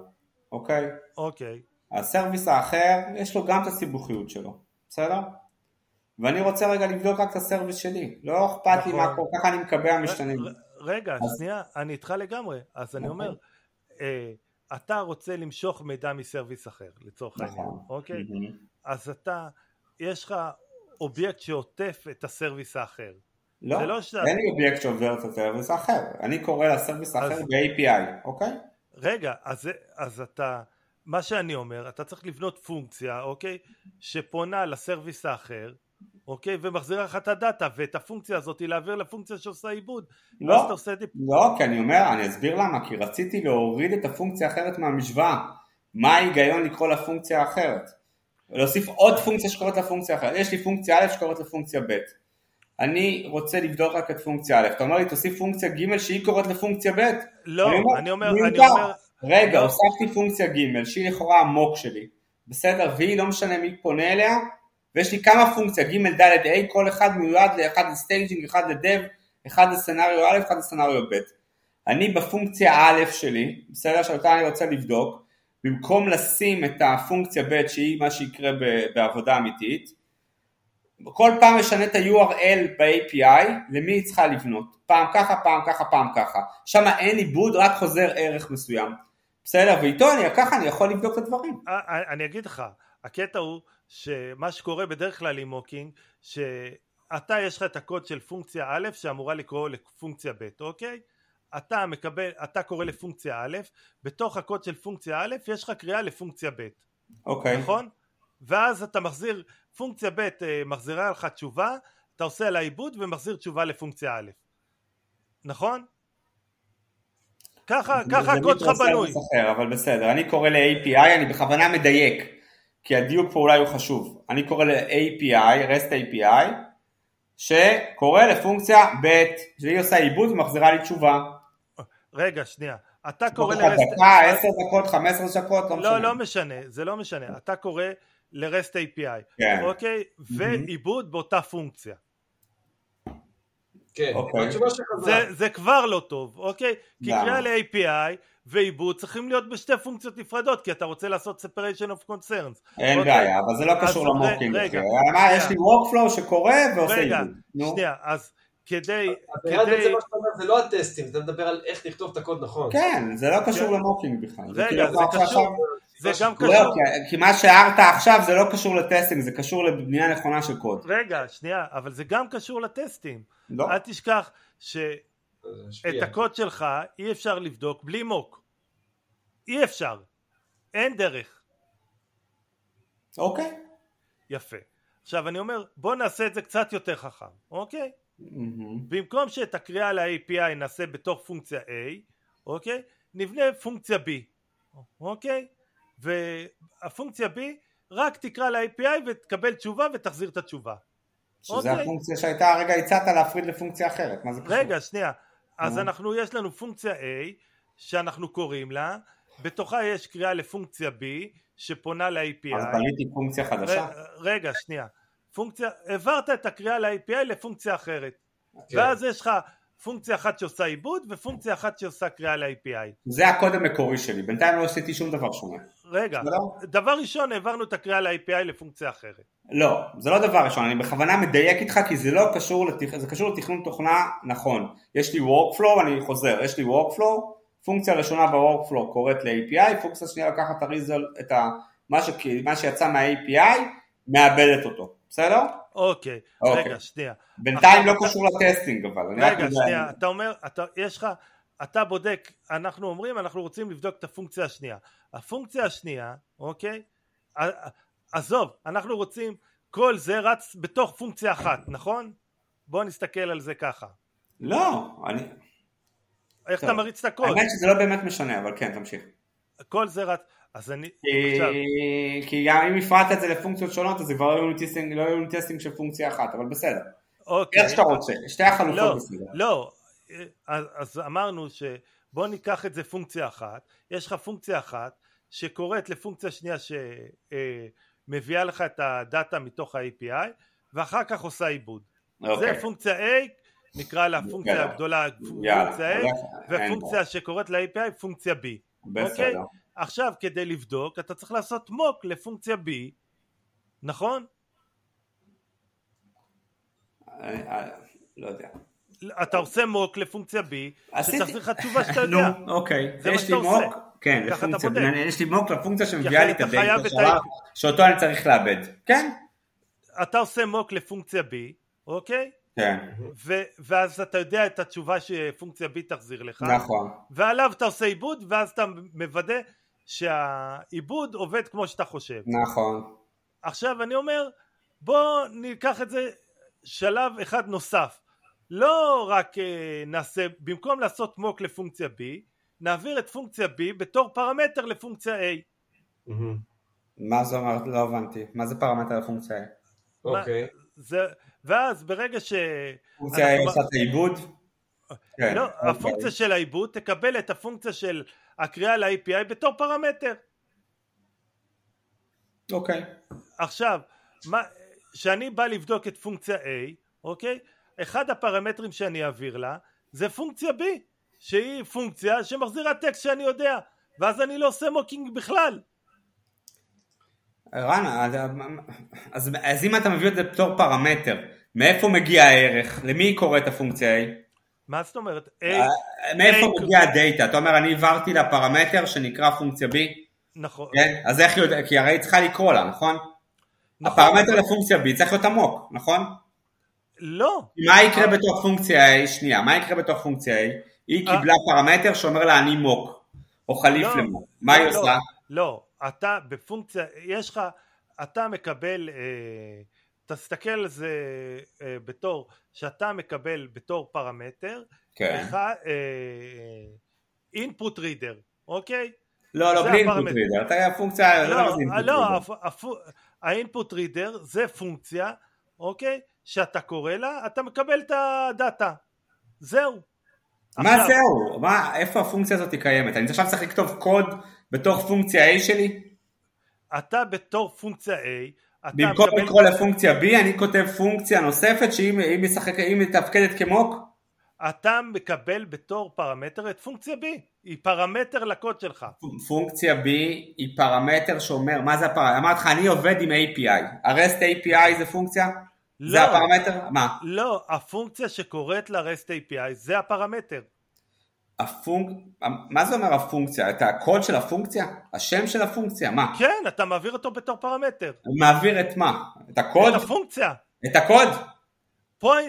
אוקיי? אוקיי. ה service האחר, יש לו גם את הסיבוכיות שלו, בסדר? ואני רוצה רגע לבדוק רק את ה service שלי, לא אכפת נכון. לי מה קורה, ככה אני מקבע משתנים. רגע, אז... שנייה, אני איתך לגמרי, אז אני אומר, אה, אתה רוצה למשוך מידע מ service אחר, לצורך נכון. העניין, אוקיי? Mm-hmm. אז אתה, יש לך אובייקט שעוטף את ה service האחר. לא, לא שאתה... אין לי אובייקט שעובר את ה service האחר, אני קורא ל service האחר ב-API, אוקיי? רגע, אז, אז אתה, מה שאני אומר, אתה צריך לבנות פונקציה, אוקיי? שפונה ל service האחר, אוקיי? ומחזירה לך את ה data, ואת הפונקציה הזאת להעביר לפונקציה שעושה עיבוד. לא, דיפ... לא, כי אני אומר, אני אסביר למה, כי רציתי להוריד את הפונקציה האחרת מהמשוואה. מה ההיגיון לקרוא לפונקציה האחרת? להוסיף עוד פונקציה שקוראת לפונקציה אחרת. יש לי פונקציה א' שקוראת לפונקציה ב'. אני רוצה לבדוק רק את פונקציה א', אתה אומר לי תוסיף פונקציה ג' שהיא קוראת לפונקציה ב'. לא, אני אומר, אני אומר, אני אומר... רגע. הוספתי פונקציה ג' שהיא לכאורה ה mock שלי, בסדר? והיא לא משנה מי פונה אליה, ויש לי כמה פונקציה, ג', ד', ה', כל אחד מיועד לאחד ל staging, אחד ל dev, אחד לסצנריו א', אחד לסצנריו ב'. אני בפונקציה א' שלי, בסדר, שאותה אני רוצה לבדוק, במקום לשים את הפונקציה ב' שהיא מה שיקרה בעבודה אמיתית, כל פעם משנה את ה-URL ב-API, למי היא צריכה לבנות. פעם ככה, פעם ככה, פעם ככה. שם אין עיבוד, רק חוזר ערך מסוים. בסדר, ואיתו אני, ככה אני יכול לבדוק את הדברים. אה, אה, אני אגיד לך, הקטע הוא שמה שקורה בדרך כלל עם מוקינג, שאתה יש לך את הקוד של פונקציה א' שאמורה לקרוא לפונקציה ב', אוקיי? אתה מקבל, אתה קורא לפונקציה א', בתוך הקוד של פונקציה א' יש לך קריאה לפונקציה ב', אוקיי. נכון? ואז אתה מחזיר, פונקציה ב' אה, מחזירה לך תשובה, אתה עושה לה עיבוד ומחזיר תשובה לפונקציה א', נכון? ככה, ככה הקוד שלך בנוי. אחר, אבל בסדר, אני קורא ל-API, אני בכוונה מדייק, כי הדיוק פה אולי הוא חשוב. אני קורא ל-API, REST API, שקורא לפונקציה ב', שהיא עושה עיבוד ומחזירה לי תשובה. רגע, שנייה. אתה קורא לרסט... דקה, עשר דקות, חמש עשרה דקות, לא, לא משנה. לא, לא משנה, זה לא משנה. אתה קורא לרסט API, כן. אוקיי? ועיבוד באותה פונקציה. כן, אוקיי. זה, זה כבר לא טוב, אוקיי? כי קריאה ל-API ועיבוד צריכים להיות בשתי פונקציות נפרדות, כי אתה רוצה לעשות separation of concerns. אין אוקיי? בעיה, אבל זה לא קשור ל mocking. רגע, מה, יש לי workflow שקורא ועושה עיבוד. רגע, שנייה, אז כדי... כדי... זה לא הטסטים, אתה מדבר על איך לכתוב את הקוד נכון. כן, זה לא קשור כן. ל mocking בכלל. רגע, כאילו זה קשור... זה גם לא, קשור... כי מה שהערת עכשיו זה לא קשור ל testing, זה קשור לבנייה נכונה של קוד. רגע, שנייה, אבל זה גם קשור לטסטים. לא. אל תשכח שאת הקוד שלך אי אפשר לבדוק בלי מוק. אי אפשר. אין דרך. אוקיי. יפה. עכשיו אני אומר, בוא נעשה את זה קצת יותר חכם, אוקיי? Mm-hmm. במקום שאת הקריאה ל-API נעשה בתוך פונקציה A, אוקיי? נבנה פונקציה B, אוקיי? והפונקציה B רק תקרא ל-API ותקבל תשובה ותחזיר את התשובה. שזה אוקיי? הפונקציה שהייתה הרגע הצעת להפריד לפונקציה אחרת, מה זה קשור? רגע, שנייה. אז אנחנו, יש לנו פונקציה A שאנחנו קוראים לה, בתוכה יש קריאה לפונקציה B שפונה ל-API. אז בניתי פונקציה חדשה? רגע, שנייה. פונקציה, העברת את הקריאה ל-API לפונקציה אחרת. Okay. כן. ואז יש לך פונקציה אחת שעושה עיבוד ופונקציה אחת שעושה קריאה ל-API. זה הקוד המקורי שלי, בינתיים לא עשיתי שום דבר שונה. רגע, לא? דבר ראשון העברנו את הקריאה ל-API לפונקציה אחרת. לא, זה לא דבר ראשון, אני בכוונה מדייק איתך כי זה לא קשור, לתכ... זה קשור לתכנון תוכנה נכון. יש לי workflow, אני חוזר, יש לי workflow, פונקציה ראשונה ב-workflow קוראת ל-API, פונקציה שנייה לקחת את הריזול, את ה... מה, ש... מה שיצא מה-API, מאבדת אותו, בסדר? אוקיי, אוקיי. רגע, שנייה. בינתיים לא קשור לטסטינג אבל, רגע, שנייה, אתה אומר, אתה, יש לך, אתה בודק, אנחנו אומרים, אנחנו רוצים לבדוק את הפונקציה השנייה. הפונקציה השנייה, אוקיי? עזוב, אנחנו רוצים, כל זה רץ בתוך פונקציה אחת, נכון? בוא נסתכל על זה ככה. לא, אני... איך טוב. אתה מריץ את הקוד? האמת שזה לא באמת משנה, אבל כן, תמשיך. כל זה רץ, אז אני, כי- גם אם הפרדת את זה לפונקציות שונות, אז זה כבר לא unit testing- לא testing של פונקציה אחת, אבל בסדר. אוקיי. איך שאתה רוצה, שתי החלופות לא, בסדר. לא, אז, אז אמרנו שבוא ניקח את זה פונקציה אחת, יש לך פונקציה אחת שקוראת לפונקציה שנייה שמביאה לך את הדאטה מתוך ה-API ואחר כך עושה עיבוד. אוקיי. זה פונקציה A, נקרא לה פונקציה יאללה. הגדולה יאללה, פונקציה A, אין ופונקציה שקוראת ל-API פונקציה B. בסדר. אוקיי? עכשיו כדי לבדוק אתה צריך לעשות מוק לפונקציה B, נכון? אני- אני- לא יודע. אתה עושה מוק לפונקציה B, שתחזיר לך תשובה שאתה נו, יודע. אוקיי. זה מה יש שאתה לי עושה. מוק, כן, לפונקציה. יש לי מוק לפונקציה שמביאה לי את אחרת אתה חייב הדאטה את שלה, ה- שאותו אני צריך לאבד. כן? אתה עושה מוק לפונקציה B, אוקיי? כן, ו- ואז אתה יודע את התשובה שפונקציה B תחזיר לך, נכון. ועליו אתה עושה עיבוד, ואז אתה מוודא שהעיבוד עובד כמו שאתה חושב. נכון. עכשיו אני אומר, בוא ניקח את זה שלב אחד נוסף. לא רק אה, נעשה, במקום לעשות מוק לפונקציה B, נעביר את פונקציה B בתור פרמטר לפונקציה A. מהמם. מה זה אומר? לא הבנתי. מה זה פרמטר לפונקציה? אוקיי. זה, ואז ברגע ש... פונקציה אנחנו- עושה את העיבוד? כן. לא, אוקיי. הפונקציה של העיבוד תקבל את הפונקציה של הקריאה ל-API בתור פרמטר. אוקיי. עכשיו, כשאני בא לבדוק את פונקציה A, אוקיי? אחד הפרמטרים שאני אעביר לה זה פונקציה B, שהיא פונקציה שמחזירה טקסט שאני יודע, ואז אני לא עושה מוקינג בכלל. רן, אז- אז, אז אם אתה מביא את זה בתור פרמטר, מאיפה מגיע הערך? למי היא קוראת הפונקציה A? מה זאת אומרת? A, אה, מאיפה מגיע הדאטה? אתה אומר אני העברתי לה פרמטר שנקרא פונקציה B? נכון, כן? אז איך היא יודעת? כי הרי היא צריכה לקרוא לה, נכון? נכון, הפרמטר לפונקציה B צריך להיות עמוק, נכון? לא, מה יקרה בתוך פונקציה A? שנייה, מה יקרה בתוך פונקציה A? היא אה. קיבלה פרמטר שאומר לה אני מוק, או חליף לא, למוק. מה היא לא, עושה? לא, אתה בפונקציה, יש לך, אתה מקבל, אה, תסתכל על זה אה, בתור, שאתה מקבל בתור פרמטר, כן. אחד, input reader, אוקיי? לא, לא, בלי הפרמטר. reader. אתה פונקציה, לא, לא, לא, הפו- ה-input reader זה פונקציה, אוקיי? שאתה קורא לה, אתה מקבל את הדאטה. זהו. מה עכשיו, זהו? מה, איפה הפונקציה הזאת קיימת? אני עכשיו צריך לכתוב קוד בתוך פונקציה A שלי? אתה בתור פונקציה A, במקום מקבל... לקרוא לפונקציה B, אני כותב פונקציה נוספת שהיא היא משחק- מתפקדת כמוק? אתה מקבל בתור פרמטר את פונקציה B, היא פרמטר לקוד שלך. פונקציה B היא פרמטר שאומר, מה זה הפרמטר? אמרתי לך, אני עובד עם API. הרסט API זה פונקציה? לא. זה הפרמטר? מה? לא, הפונקציה שקוראת ל-REST API זה הפרמטר. הפונק... מה זה אומר הפונקציה? את הקוד של הפונקציה? השם של הפונקציה? מה? כן, אתה מעביר אותו בתור פרמטר. מעביר את מה? את הקוד? את הפונקציה. את הקוד? פוי...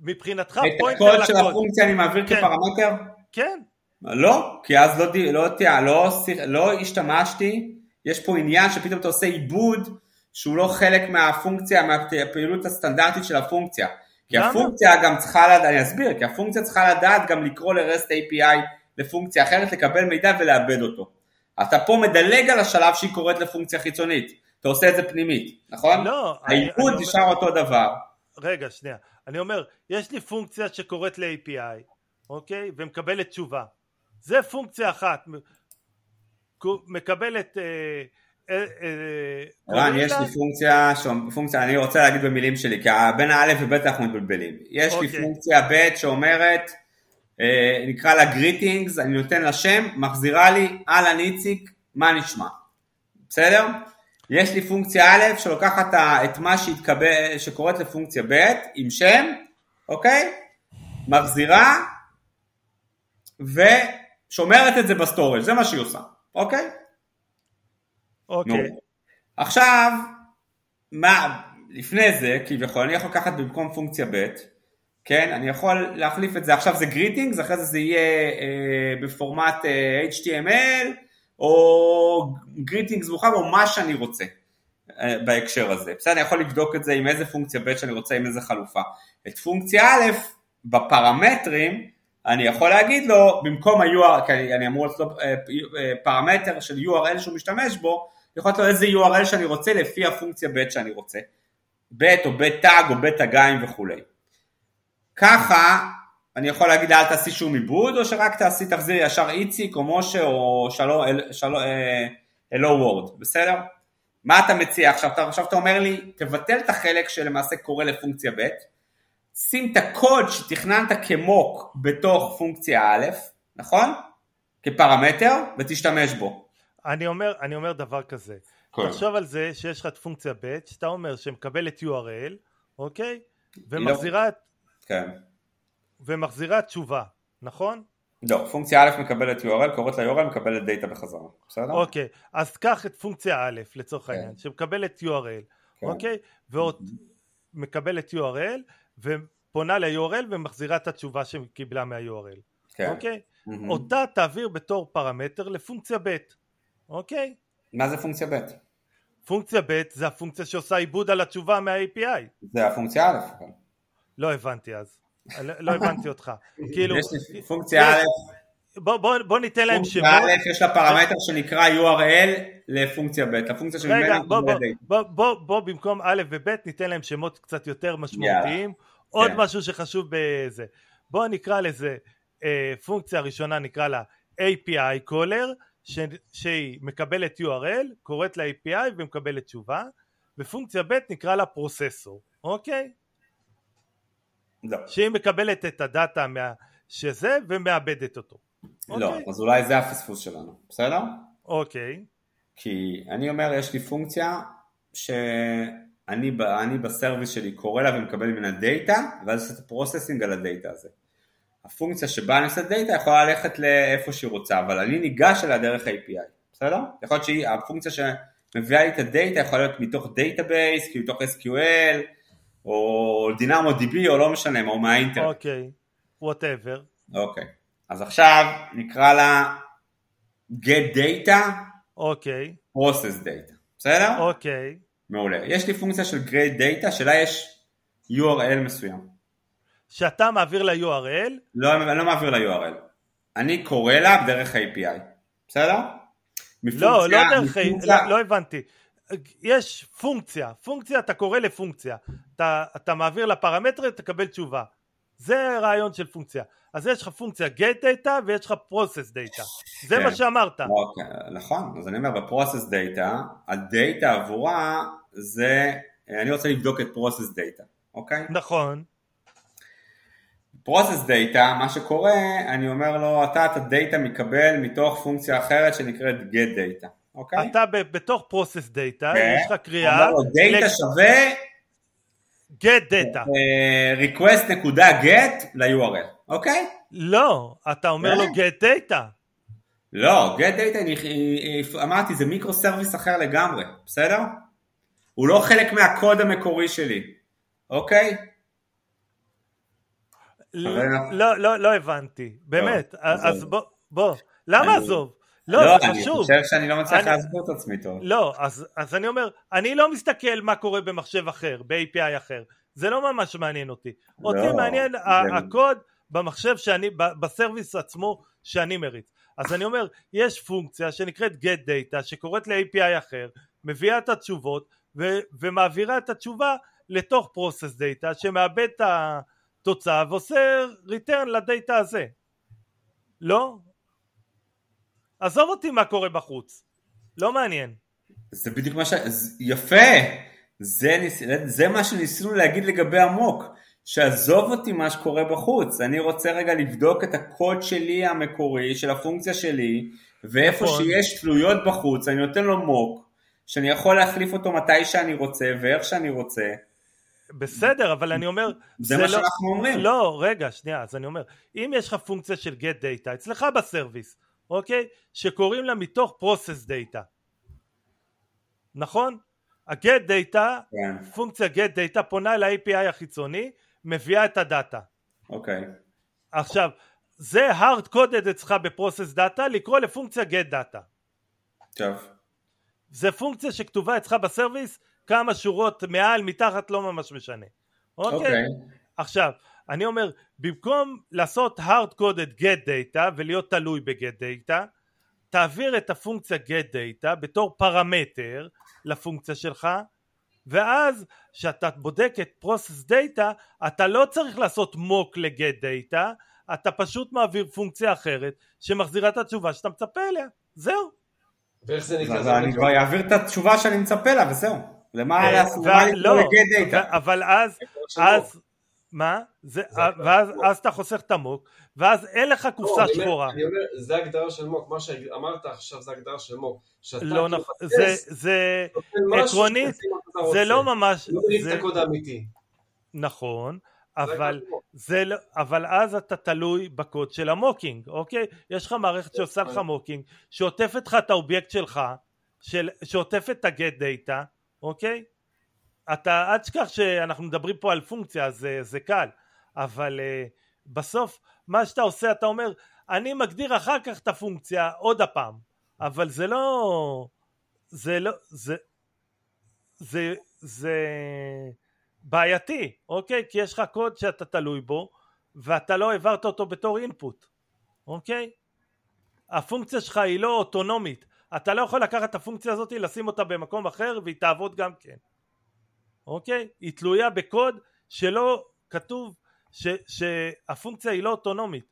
מבחינתך את pointer הקוד של לקוד. הפונקציה אני מעביר כן. כפרמטר? כן, לא, כי אז לא, לא, לא, לא, לא השתמשתי, יש פה עניין שפתאום אתה עושה עיבוד שהוא לא חלק מהפונקציה, מהפעילות הסטנדרטית של הפונקציה. כי למה? הפונקציה גם צריכה לדעת, אני אסביר, כי הפונקציה צריכה לדעת גם לקרוא ל-REST API לפונקציה אחרת, לקבל מידע ולאבד אותו. אתה פה מדלג על השלב שהיא קוראת לפונקציה חיצונית, אתה עושה את זה פנימית, נכון? לא, העיבוד נשאר אותו דבר. רגע, שנייה. אני אומר, יש לי פונקציה שקוראת ל-API, אוקיי? ומקבלת תשובה. זה פונקציה אחת. מקבלת... אה, רן, קוראים יש לה- לי פונקציה, פונקציה, אני רוצה להגיד במילים שלי, כי בין האלף ובית אנחנו מתבלבלים. יש לי אוקיי. פונקציה ב' שאומרת, אה, נקרא לה greetings, אני נותן לה שם, מחזירה לי, אהלן איציק, מה נשמע? בסדר? יש לי פונקציה א' שלוקחת את מה שהתקבל, שקוראת לפונקציה ב' עם שם, אוקיי? מחזירה ושומרת את זה ב storage, זה מה שהיא עושה, אוקיי? אוקיי. עכשיו, מה, לפני זה, כביכול, אני יכול לקחת במקום פונקציה ב', כן, אני יכול להחליף את זה, עכשיו זה greetings, אחרי זה זה יהיה אה, בפורמט אה, HTML, או greetings מוכן, או מה שאני רוצה אה, בהקשר הזה. בסדר, אני יכול לבדוק את זה עם איזה פונקציה ב' שאני רוצה, עם איזה חלופה. את פונקציה א', בפרמטרים, אני יכול להגיד לו, במקום ה-URL, כי אני, אמור לעשות אה, אה, פרמטר של URL שהוא משתמש בו, יכול להיות לו איזה URL שאני רוצה לפי הפונקציה ב' שאני רוצה. ב' או ב' טאג או ב' טאגיים וכולי. ככה אני יכול להגיד לה אל תעשי שום עיבוד או שרק תעשי תחזירי ישר איציק או משה או שלום, אל, שלום, אה, אלו וורד, בסדר? מה אתה מציע עכשיו? אתה, עכשיו אתה אומר לי תבטל את החלק שלמעשה קורא לפונקציה ב', שים את הקוד שתכננת כמוק בתוך פונקציה א', נכון? כפרמטר ותשתמש בו. אני אומר, אני אומר דבר כזה, כל. תחשוב על זה שיש לך את פונקציה ב' שאתה אומר שמקבלת URL, אוקיי? לא- ומחזירה, כן. ומחזירה תשובה, נכון? לא, פונקציה א' מקבלת URL, קוראת ל-URL, מקבלת דאטה בחזרה, בסדר? אוקיי, אז קח את פונקציה א' לצורך כן. העניין, שמקבלת URL, כן. אוקיי? ועוד מקבלת URL ופונה ל-URL ומחזירה את התשובה שקיבלה מה-URL, כן. אוקיי? מהמם. אותה תעביר בתור פרמטר לפונקציה ב', אוקיי? מה זה פונקציה ב'? פונקציה ב' זה הפונקציה שעושה עיבוד על התשובה מה-API. זה הפונקציה א'. לא הבנתי אז. לא לא הבנתי אותך. כאילו, יש לי פונקציה א', בוא, בוא, בוא ניתן להם שמות. פונקציה א', יש לה פרמטר שנקרא URL לפונקציה ב', לפונקציה רגע, שממנה בוא, בוא. בוא, בוא, בוא במקום א' וב' ניתן להם שמות קצת יותר משמעותיים. עוד כן. משהו שחשוב בזה. בוא נקרא לזה, אה, פונקציה ראשונה נקרא לה API caller, ש, שהיא מקבלת URL, קוראת ל-API ומקבלת תשובה, ופונקציה ב' נקרא לה פרוססור, אוקיי? לא, שהיא מקבלת את הדאטה מה... שזה ומאבדת אותו. לא, אוקיי. אז אולי זה הפספוס שלנו, בסדר? אוקיי, כי אני אומר, יש לי פונקציה שאני אני ב service שלי קורא לה ומקבל ממנה data, ואז עושה את ה processing על ה data הזה. הפונקציה שבה אני עושה data יכולה ללכת לאיפה שהיא רוצה, אבל אני ניגש אליה דרך API, בסדר? יכול להיות שהיא, הפונקציה שמביאה לי את ה data יכולה להיות מתוך database, כאילו מתוך SQL, או DynamoDB, או לא משנה, או מהאינטרנט. אוקיי, whatever. אוקיי. אז עכשיו נקרא לה get data, אוקיי, process data, בסדר? אוקיי. מעולה. יש לי פונקציה של grade data, שלה יש URL מסוים. שאתה מעביר ל-URL, לא, אני לא מעביר ל-URL. אני קורא לה דרך ה-API, בסדר? לא, לא מפונקציה- דרך, מפונקציה- לא, לא הבנתי. יש פונקציה, פונקציה אתה קורא לפונקציה, אתה, אתה מעביר לה פרמטרים, תקבל תשובה. זה רעיון של פונקציה. אז יש לך פונקציה get data ויש לך process data. זה כן. מה שאמרת. אוקיי, נכון, אז אני אומר ב-process data, הדאטה עבורה זה, אני רוצה לבדוק את process data, אוקיי? נכון. process data, מה שקורה, אני אומר לו, אתה את הדאטה מקבל מתוך פונקציה אחרת שנקראת get data, אוקיי? אתה בתוך process data, כן. יש לך קריאה, אומר לו, דאטה ל- שווה get data. אה, request נקודה get ל-URL, אוקיי? לא, אתה אומר לו כן. get data. לא, get data, אה, אמרתי, זה מיקרו סרוויס אחר לגמרי, בסדר? הוא לא חלק מהקוד המקורי שלי, אוקיי? לא, לא, לא הבנתי, באמת. אז בוא, למה עזוב? לא, לא, זה אני חשוב. חושב שאני לא מצליח אני- להסביר את עצמי טוב. לא, אז, אז אני אומר, אני לא מסתכל מה קורה במחשב אחר, ב-API אחר, זה לא ממש מעניין אותי. אותי מעניין זה- הקוד במחשב שאני, בסרוויס עצמו שאני מריץ. אז אני אומר, יש פונקציה שנקראת get data שקוראת ל-API אחר, מביאה את התשובות ו- ומעבירה את התשובה לתוך process data שמאבד את התוצאה ועושה return לדאטה הזה. לא? עזוב אותי מה קורה בחוץ, לא מעניין. זה בדיוק מה ש... זה- יפה! זה, ניס... זה מה שניסינו להגיד לגבי המוק. שעזוב אותי מה שקורה בחוץ, אני רוצה רגע לבדוק את הקוד שלי המקורי, של הפונקציה שלי, ואיפה נכון. שיש תלויות בחוץ, אני נותן לו מוק, שאני יכול להחליף אותו מתי שאני רוצה ואיך שאני רוצה. בסדר, אבל אני אומר... זה מה לא- שאנחנו אומרים. לא, רגע, שנייה, אז אני אומר, אם יש לך פונקציה של get data אצלך בסרוויס, אוקיי? שקוראים לה מתוך process data, נכון? ה-get data, כן, פונקציה get data פונה ל-API החיצוני, מביאה את הדאטה. אוקיי. עכשיו, זה hard coded אצלך בפרוסס דאטה לקרוא לפונקציה get data. טוב. זה פונקציה שכתובה אצלך בסרוויס כמה שורות מעל, מתחת, לא ממש משנה. אוקיי? אוקיי. עכשיו, אני אומר, במקום לעשות hard coded get data ולהיות תלוי ב-get data, תעביר את הפונקציה get data בתור פרמטר לפונקציה שלך, ואז כשאתה בודק את process data, אתה לא צריך לעשות mock ל-get data, אתה פשוט מעביר פונקציה אחרת שמחזירה את התשובה שאתה מצפה אליה. זהו. ואיך זה נקרא? אז אני. כבר אעביר את התשובה שאני מצפה לה וזהו. למה אה, לעשות? לא, אבל אז, אז, מה? זה, הגדרה ואז. אז אתה חוסך את ה mock, ואז אין לך לא, קופסה אומר- שחורה. אני אומר, זה הגדרה של mock, מה שאמרת עכשיו זה הגדרה של mock. לא נכון, זה, זה, עקרונית, זה. לא ממש, לא זה, את הקוד האמיתי. נכון, אבל. זה לא, אבל אז אתה תלוי בקוד של ה mocking, אוקיי? יש לך מערכת שעושה לך mocking, שעוטפת לך את האובייקט שלך, של, שעוטפת את ה get data, אוקיי? אתה, אל תשכח שאנחנו מדברים פה על פונקציה, זה, זה קל, אבל uh, בסוף מה שאתה עושה, אתה אומר, אני מגדיר אחר כך את הפונקציה עוד הפעם, אבל זה לא, זה לא, זה, זה, זה בעייתי, אוקיי? כי יש לך קוד שאתה תלוי בו, ואתה לא העברת אותו בתור input, אוקיי? הפונקציה שלך היא לא אוטונומית, אתה לא יכול לקחת את הפונקציה הזאת, לשים אותה במקום אחר והיא תעבוד גם כן, אוקיי? היא תלויה בקוד שלא כתוב ש, שהפונקציה היא לא אוטונומית,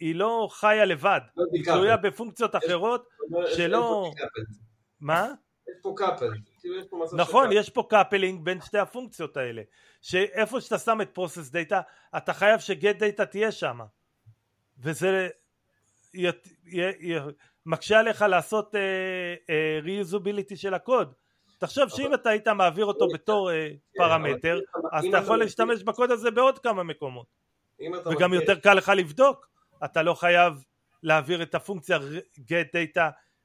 היא לא חיה לבד, לא היא. תלויה בפונקציות אחרות, זאת אומרת, שלא- יש. מה? יש פה couple. כאילו יש נכון, יש פה coupling בין שתי הפונקציות האלה, שאיפה שאתה שם את process data, אתה חייב ש get data תהיה שם, וזה י, י, י, מקשה עליך לעשות reusability של הקוד. תחשוב שאם אתה היית מעביר אותו בתור אה, כן, פרמטר, אז אתה יכול להשתמש בקוד הזה בעוד כמה מקומות, וגם יותר קל לך לבדוק, אתה לא חייב להעביר את הפונקציה get data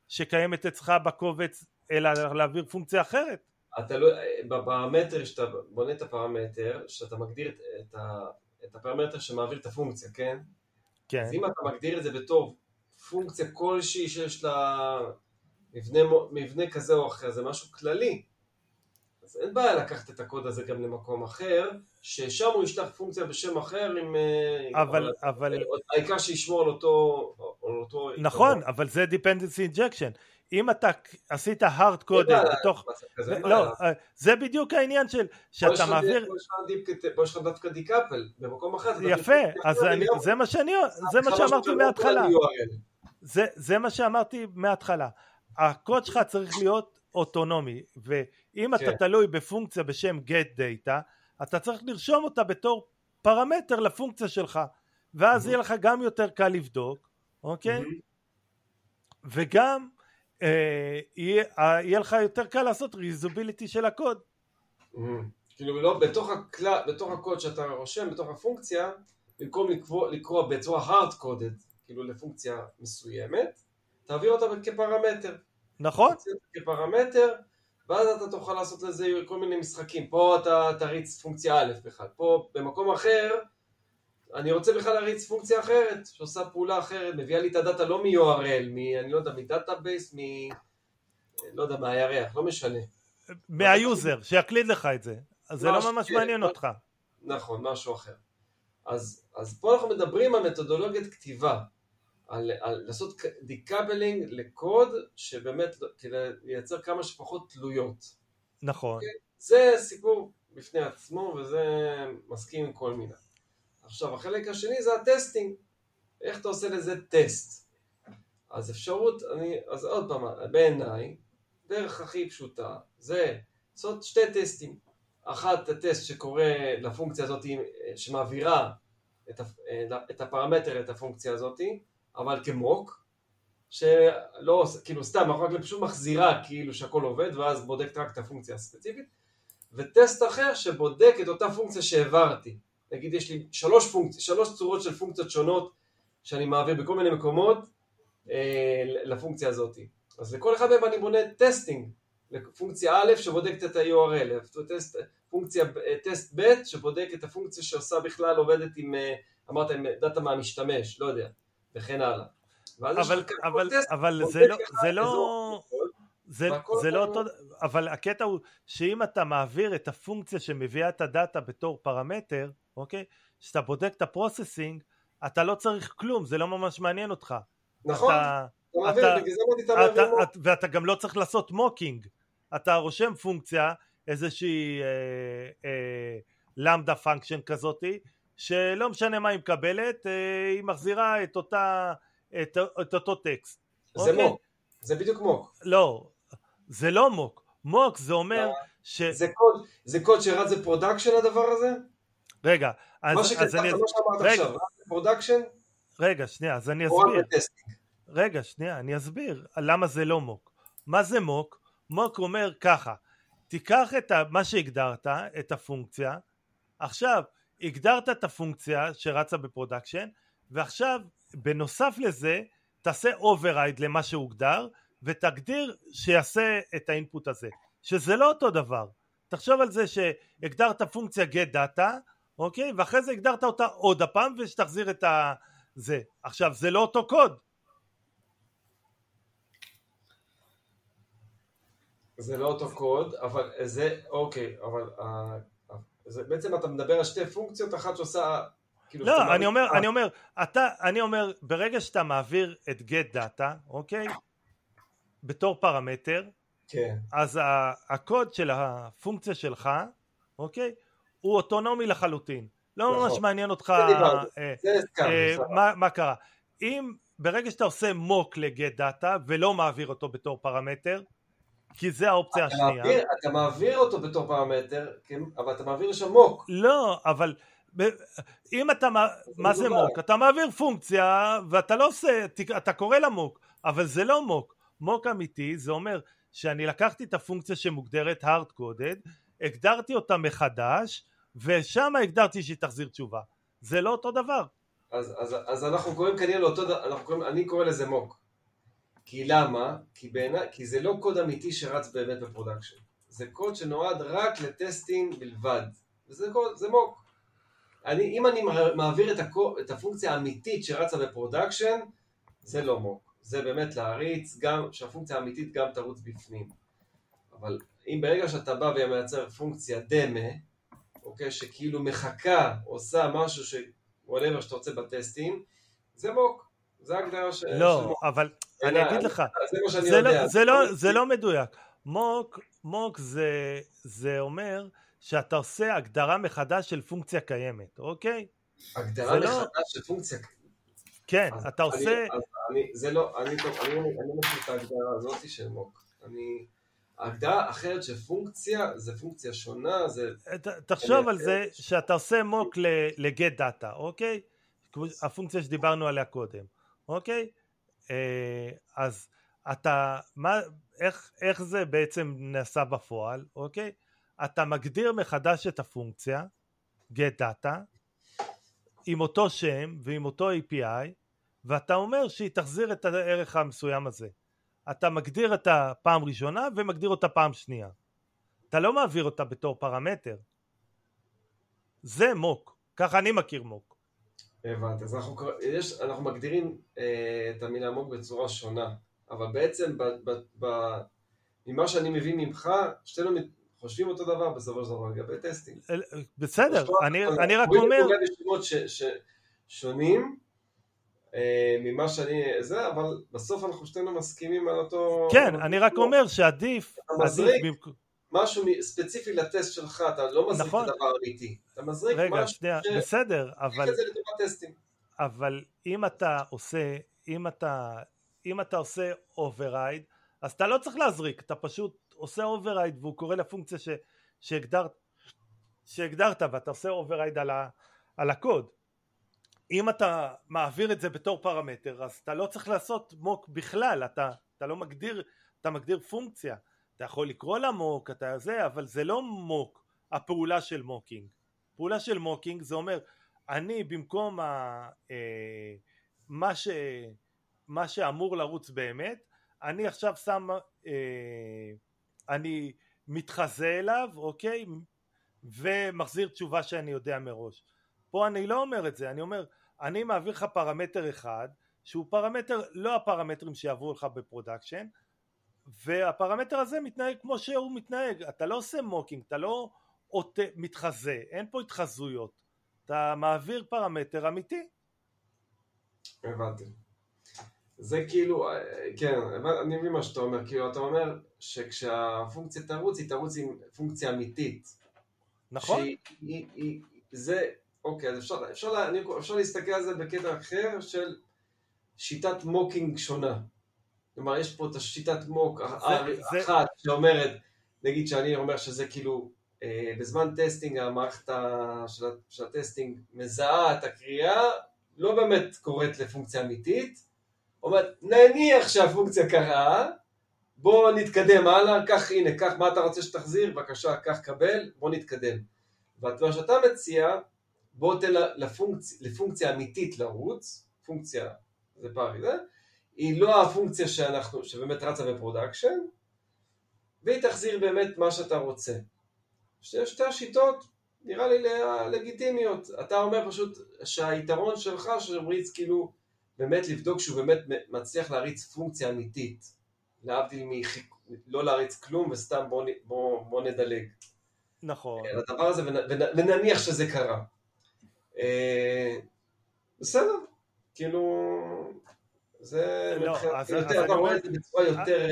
שקיימת אצלך בקובץ, אלא להעביר פונקציה אחרת. אתה לא, בפרמטר, שאתה בונה את הפרמטר, שאתה מגדיר את, את, ה, את הפרמטר שמעביר את הפונקציה, כן? כן. אז אם אתה מגדיר את זה בתור פונקציה כלשהי שיש לה מבנה, מבנה כזה או אחר, זה משהו כללי. אז אין בעיה לקחת את הקוד הזה גם למקום אחר, ששם הוא ישלח פונקציה בשם אחר עם... אה, אבל, אבל, העיקר שישמור על אותו... על אותו נכון, אבל זה dependency injection. אם אתה עשית hard coded בתוך, לא. אה, זה בדיוק העניין של, שאתה מעביר, פה יש לך דווקא דיקאפל, במקום אחר. יפה, אז לגמרי. זה מה שאני, זה מה שאמרתי לא מההתחלה, זה מה שאמרתי מההתחלה, הקוד שלך צריך להיות אוטונומי, ואם אתה כן. תלוי בפונקציה בשם get data, אתה צריך לרשום אותה בתור פרמטר לפונקציה שלך, ואז Mhm. יהיה לך גם יותר קל לבדוק, אוקיי? מהמם. וגם אה, יהיה, אה, יהיה לך יותר קל לעשות ריזוביליטי של הקוד. מהמם. כאילו לא, בתוך, הקל... בתוך הקוד שאתה רושם, בתוך הפונקציה, במקום לקרוא, לקרוא בצורה hard coded, כאילו לפונקציה מסוימת, תעביר אותה כפרמטר. נכון? כפרמטר, ואז אתה תוכל לעשות לזה כל מיני משחקים. פה אתה תריץ פונקציה א' בכלל, פה במקום אחר, אני רוצה בכלל להריץ פונקציה אחרת, שעושה פעולה אחרת, מביאה לי את ה data לא מ-URL, מ... אני לא יודע, מ database, מ... לא יודע, מהירח, לא משנה. מה user, שיקליד לך את זה. אז זה לא ממש כן, מעניין לא- אותך. נכון, משהו אחר. אז, אז פה אנחנו מדברים על מתודולוגיית כתיבה, על, על לעשות decoupling לקוד שבאמת כדי לייצר כמה שפחות תלויות. נכון. זה סיפור בפני עצמו וזה מסכים עם כל מילה. עכשיו החלק השני זה הטסטינג, איך אתה עושה לזה טסט. אז אפשרות, אני, אז עוד פעם, בעיניי, דרך הכי פשוטה זה לעשות שתי טסטים. אחת, הטסט שקורה לפונקציה הזאת, שמעבירה את, את הפרמטר, את הפונקציה הזאת, אבל כמוק, שלא, כאילו סתם, רק פשוט מחזירה כאילו שהכל עובד, ואז בודקת רק את הפונקציה הספציפית, וטסט אחר שבודק את אותה פונקציה שהעברתי. נגיד יש לי שלוש, פונקצ... שלוש צורות של פונקציות שונות שאני מעביר בכל מיני מקומות אה, לפונקציה הזאת. אז לכל אחד מהם אני בונה testing, לפונקציה א' שבודקת את ה-URL, טסט, פונקציה טסט ב' שבודק את הפונקציה שעושה בכלל עובדת עם, אה, אמרת עם data מהמשתמש, לא יודע, וכן הלאה. אבל, אבל, אבל זה לא, זה לא, זה, זה לא אותו, אבל הקטע הוא שאם אתה מעביר את הפונקציה שמביאה את ה data בתור פרמטר, אוקיי? כשאתה בודק את ה processing, אתה לא צריך כלום, זה לא ממש מעניין אותך. נכון, אתה, אתה מעביר, בגלל זה אמרתי אתה מעביר mock. ואתה גם לא צריך לעשות mocking. אתה רושם פונקציה, איזושהי אה, אה, lambda function כזאתי, שלא משנה מה היא מקבלת, אה, היא מחזירה את, אותה, את, את אותו טקסט. זה אוקיי? mock, זה בדיוק mock. לא, זה לא mock. mock זה אומר לא, ש... זה קוד, זה קוד שרץ ב production הדבר הזה? רגע, אז, מה שכתבת, מה שאמרת עכשיו, רץ ב production? רגע, שנייה, אז אני אסביר. רגע, שנייה, אני אסביר למה זה לא mock. מה זה mock? mock אומר ככה, תיקח את מה שהגדרת, את הפונקציה, עכשיו הגדרת את הפונקציה שרצה ב production, ועכשיו בנוסף לזה תעשה override למה שהוגדר, ותגדיר שיעשה את ה input הזה, שזה לא אותו דבר. תחשוב על זה שהגדרת פונקציה get data, אוקיי? ואחרי זה הגדרת אותה עוד הפעם ושתחזיר את ה... זה. עכשיו, זה לא אותו קוד. זה לא אותו קוד, אבל זה, אוקיי, אבל uh, זה, בעצם אתה מדבר על שתי פונקציות, אחת שעושה... כאילו לא, אני אומר, אני אומר, אתה, אני אומר, ברגע שאתה מעביר את get data, אוקיי? בתור פרמטר, כן. אז הקוד של הפונקציה שלך, אוקיי? הוא אוטונומי לחלוטין. לא נכון. ממש מעניין אותך אה, אה, מה, מה קרה. אם ברגע שאתה עושה מוק לגט דאטה ולא מעביר אותו בתור פרמטר, כי זה האופציה אתה השנייה. מעביר, אתה מעביר אותו בתור פרמטר, כן, אבל אתה מעביר לשם מוק. לא, אבל אם אתה, מה זה מוק? אתה מעביר פונקציה ואתה לא עושה, אתה קורא לה מוק, אבל זה לא מוק. מוק אמיתי זה אומר שאני לקחתי את הפונקציה שמוגדרת hard coded, הגדרתי אותה מחדש, ושם הגדרתי שהיא תחזיר תשובה. זה לא אותו דבר. אז, אז, אז אנחנו קוראים כנראה לאותו דבר, אני קורא לזה mock. כי למה? כי, בעיני, כי זה לא קוד אמיתי שרץ באמת ב production. זה קוד שנועד רק ל testing בלבד. וזה קוד, זה mock. אני, אם אני מעביר את, הקוד, את הפונקציה האמיתית שרצה ב production, זה לא mock. זה באמת להריץ, גם שהפונקציה האמיתית גם תרוץ בפנים. אבל אם ברגע שאתה בא ומייצר פונקציה דמה, אוקיי, שכאילו מחכה, עושה משהו ש... whatever שאתה רוצה בטסטים, זה מוק. זה הגדרה ש... לא, אבל אני אגיד לך, זה זה. לא, זה, לא, זה לא מדויק. מוק, מוק זה, זה אומר שאתה עושה הגדרה מחדש של פונקציה קיימת, אוקיי? הגדרה מחדש לא... של פונקציה כן, אז אתה עושה... אני, אני, זה לא, אני, אני, אני, אני לא מכיר את ההגדרה הזאת של מוק. אני... הגדרה אחרת של פונקציה, זה פונקציה שונה, זה... תחשוב על זה שאתה עושה מוק לגט דאטה, אוקיי? הפונקציה שדיברנו עליה קודם, אוקיי? אה, אז אתה, מה, איך, איך זה בעצם נעשה בפועל, אוקיי? אתה מגדיר מחדש את הפונקציה, get data, עם אותו שם ועם אותו API, ואתה אומר שהיא תחזיר את הערך המסוים הזה. אתה מגדיר אותה פעם ראשונה ומגדיר אותה פעם שנייה. אתה לא מעביר אותה בתור פרמטר. זה מוק, ככה אני מכיר מוק. הבנתי, אז אנחנו, יש, אנחנו מגדירים אה, את המילה מוק בצורה שונה, אבל בעצם ב, ב, ב, ממה שאני מבין ממך, שתינו חושבים אותו דבר בסופו של דבר לגבי טסטים. בסדר, אני, אני רק אומר... ש, שונים, אה, ממה שאני, זה, אבל בסוף אנחנו שתינו מסכימים על אותו... כן, אני רק אומר שעדיף... אתה מזריק משהו ספציפי לטסט שלך, אתה לא מזריק נכון. את הדבר האמיתי. אתה מזריק רגע, משהו שנייה, ש... בסדר, אבל... זה לטובת טסטים. אבל אם אתה עושה, אם אתה, אם אתה עושה override, אז אתה לא צריך להזריק, אתה פשוט עושה override והוא קורא לפונקציה ש, שהגדרת שהגדרת ואתה עושה override על, ה, על הקוד אם אתה מעביר את זה בתור פרמטר אז אתה לא צריך לעשות מוק בכלל אתה, אתה לא מגדיר אתה מגדיר פונקציה אתה יכול לקרוא לה mock אתה זה אבל זה לא mock הפעולה של mocking. פעולה של mocking זה אומר אני במקום ה, אה, מה, ש, מה שאמור לרוץ באמת אני עכשיו שם אה, אני מתחזה אליו אוקיי? ומחזיר תשובה שאני יודע מראש. פה אני לא אומר את זה אני אומר אני מעביר לך פרמטר אחד שהוא פרמטר לא הפרמטרים שיעברו לך ב production והפרמטר הזה מתנהג כמו שהוא מתנהג. אתה לא עושה mocking אתה לא אות... מתחזה. אין פה התחזויות. אתה מעביר פרמטר אמיתי. הבנתי. זה כאילו, כן, אני מבין מה שאתה אומר, כאילו אתה אומר שכשהפונקציה תרוץ היא תרוץ עם פונקציה אמיתית. נכון. שהיא, היא, היא, זה, אוקיי, אז אפשר, אפשר, אני, אפשר להסתכל על זה בקטע אחר של שיטת mocking שונה. כלומר, יש פה את השיטת mock אחת שאומרת, נגיד שאני אומר שזה כאילו, אה, בזמן testing המערכת של, ה testing מזהה את הקריאה, לא באמת קוראת לפונקציה אמיתית, אומרת, נניח שהפונקציה קראה, בוא נתקדם הלאה, קח הנה, קח מה אתה רוצה שתחזיר, בבקשה, קח קבל, בוא נתקדם. ומה שאתה מציע, בוא תן לפונקציה, לפונקציה אמיתית לרוץ, פונקציה, זה פער זה, היא לא הפונקציה שאנחנו, שבאמת רצה ב production, והיא תחזיר באמת מה שאתה רוצה. שתי, שתי השיטות נראה לי לגיטימיות. אתה אומר פשוט שהיתרון שלך שמריץ כאילו באמת לבדוק שהוא באמת מצליח להריץ פונקציה אמיתית. להבדיל מחיק... לא להריץ כלום וסתם בוא, בוא, בוא נדלג. נכון על הדבר הזה ונ, ונ, ונניח שזה קרה. אה, בסדר, כאילו, זה לא, מבחינת- אז- יותר, אז אתה אני רואה אומר- את זה בצורה יותר, אה,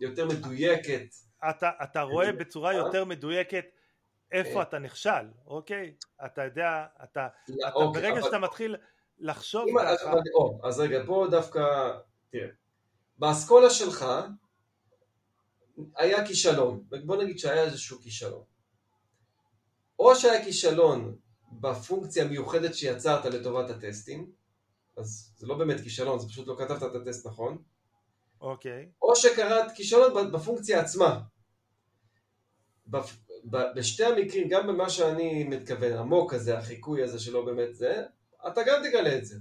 יותר מדויקת. אתה, אתה רואה בצורה יותר מדויקת איפה אה. אתה נכשל, אוקיי? אתה יודע, אתה, לא, אתה אוקיי, ברגע אבל- שאתה מתחיל לחשוב אם- ככה, אבל- או, אז רגע, פה דווקא, תראה, באסכולה שלך היה כישלון, בוא נגיד שהיה איזשהו כישלון. או שהיה כישלון בפונקציה המיוחדת שיצרת לטובת הטסטים, אז זה לא באמת כישלון, זה פשוט לא כתבת את הטסט נכון, אוקיי, או שקראת כישלון בפונקציה עצמה. בפ- בשתי המקרים, גם במה שאני מתכוון, המוק הזה, החיקוי הזה שלא באמת זה, אתה גם תגלה את זה.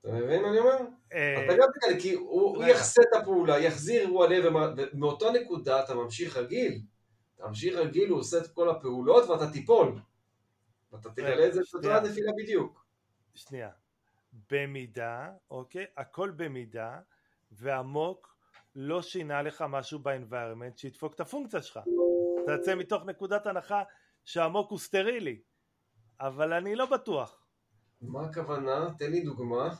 אתה מבין מה אני אומר? אה, אתה גם תגלה, כי הוא. יחסה את הפעולה, יחזיר אירוע לב, ומאותה נקודה אתה ממשיך רגיל. אתה ממשיך רגיל, הוא עושה את כל הפעולות ואתה תיפול. ואתה תגלה את זה. בתורת נפילה בדיוק. שנייה, במידה, אוקיי, הכל במידה, והמוק לא שינה לך משהו ב-environment שידפוק את הפונקציה שלך. אתה יוצא מתוך נקודת הנחה שהמוק הוא סטרילי, אבל אני לא בטוח. מה הכוונה? תן לי דוגמה.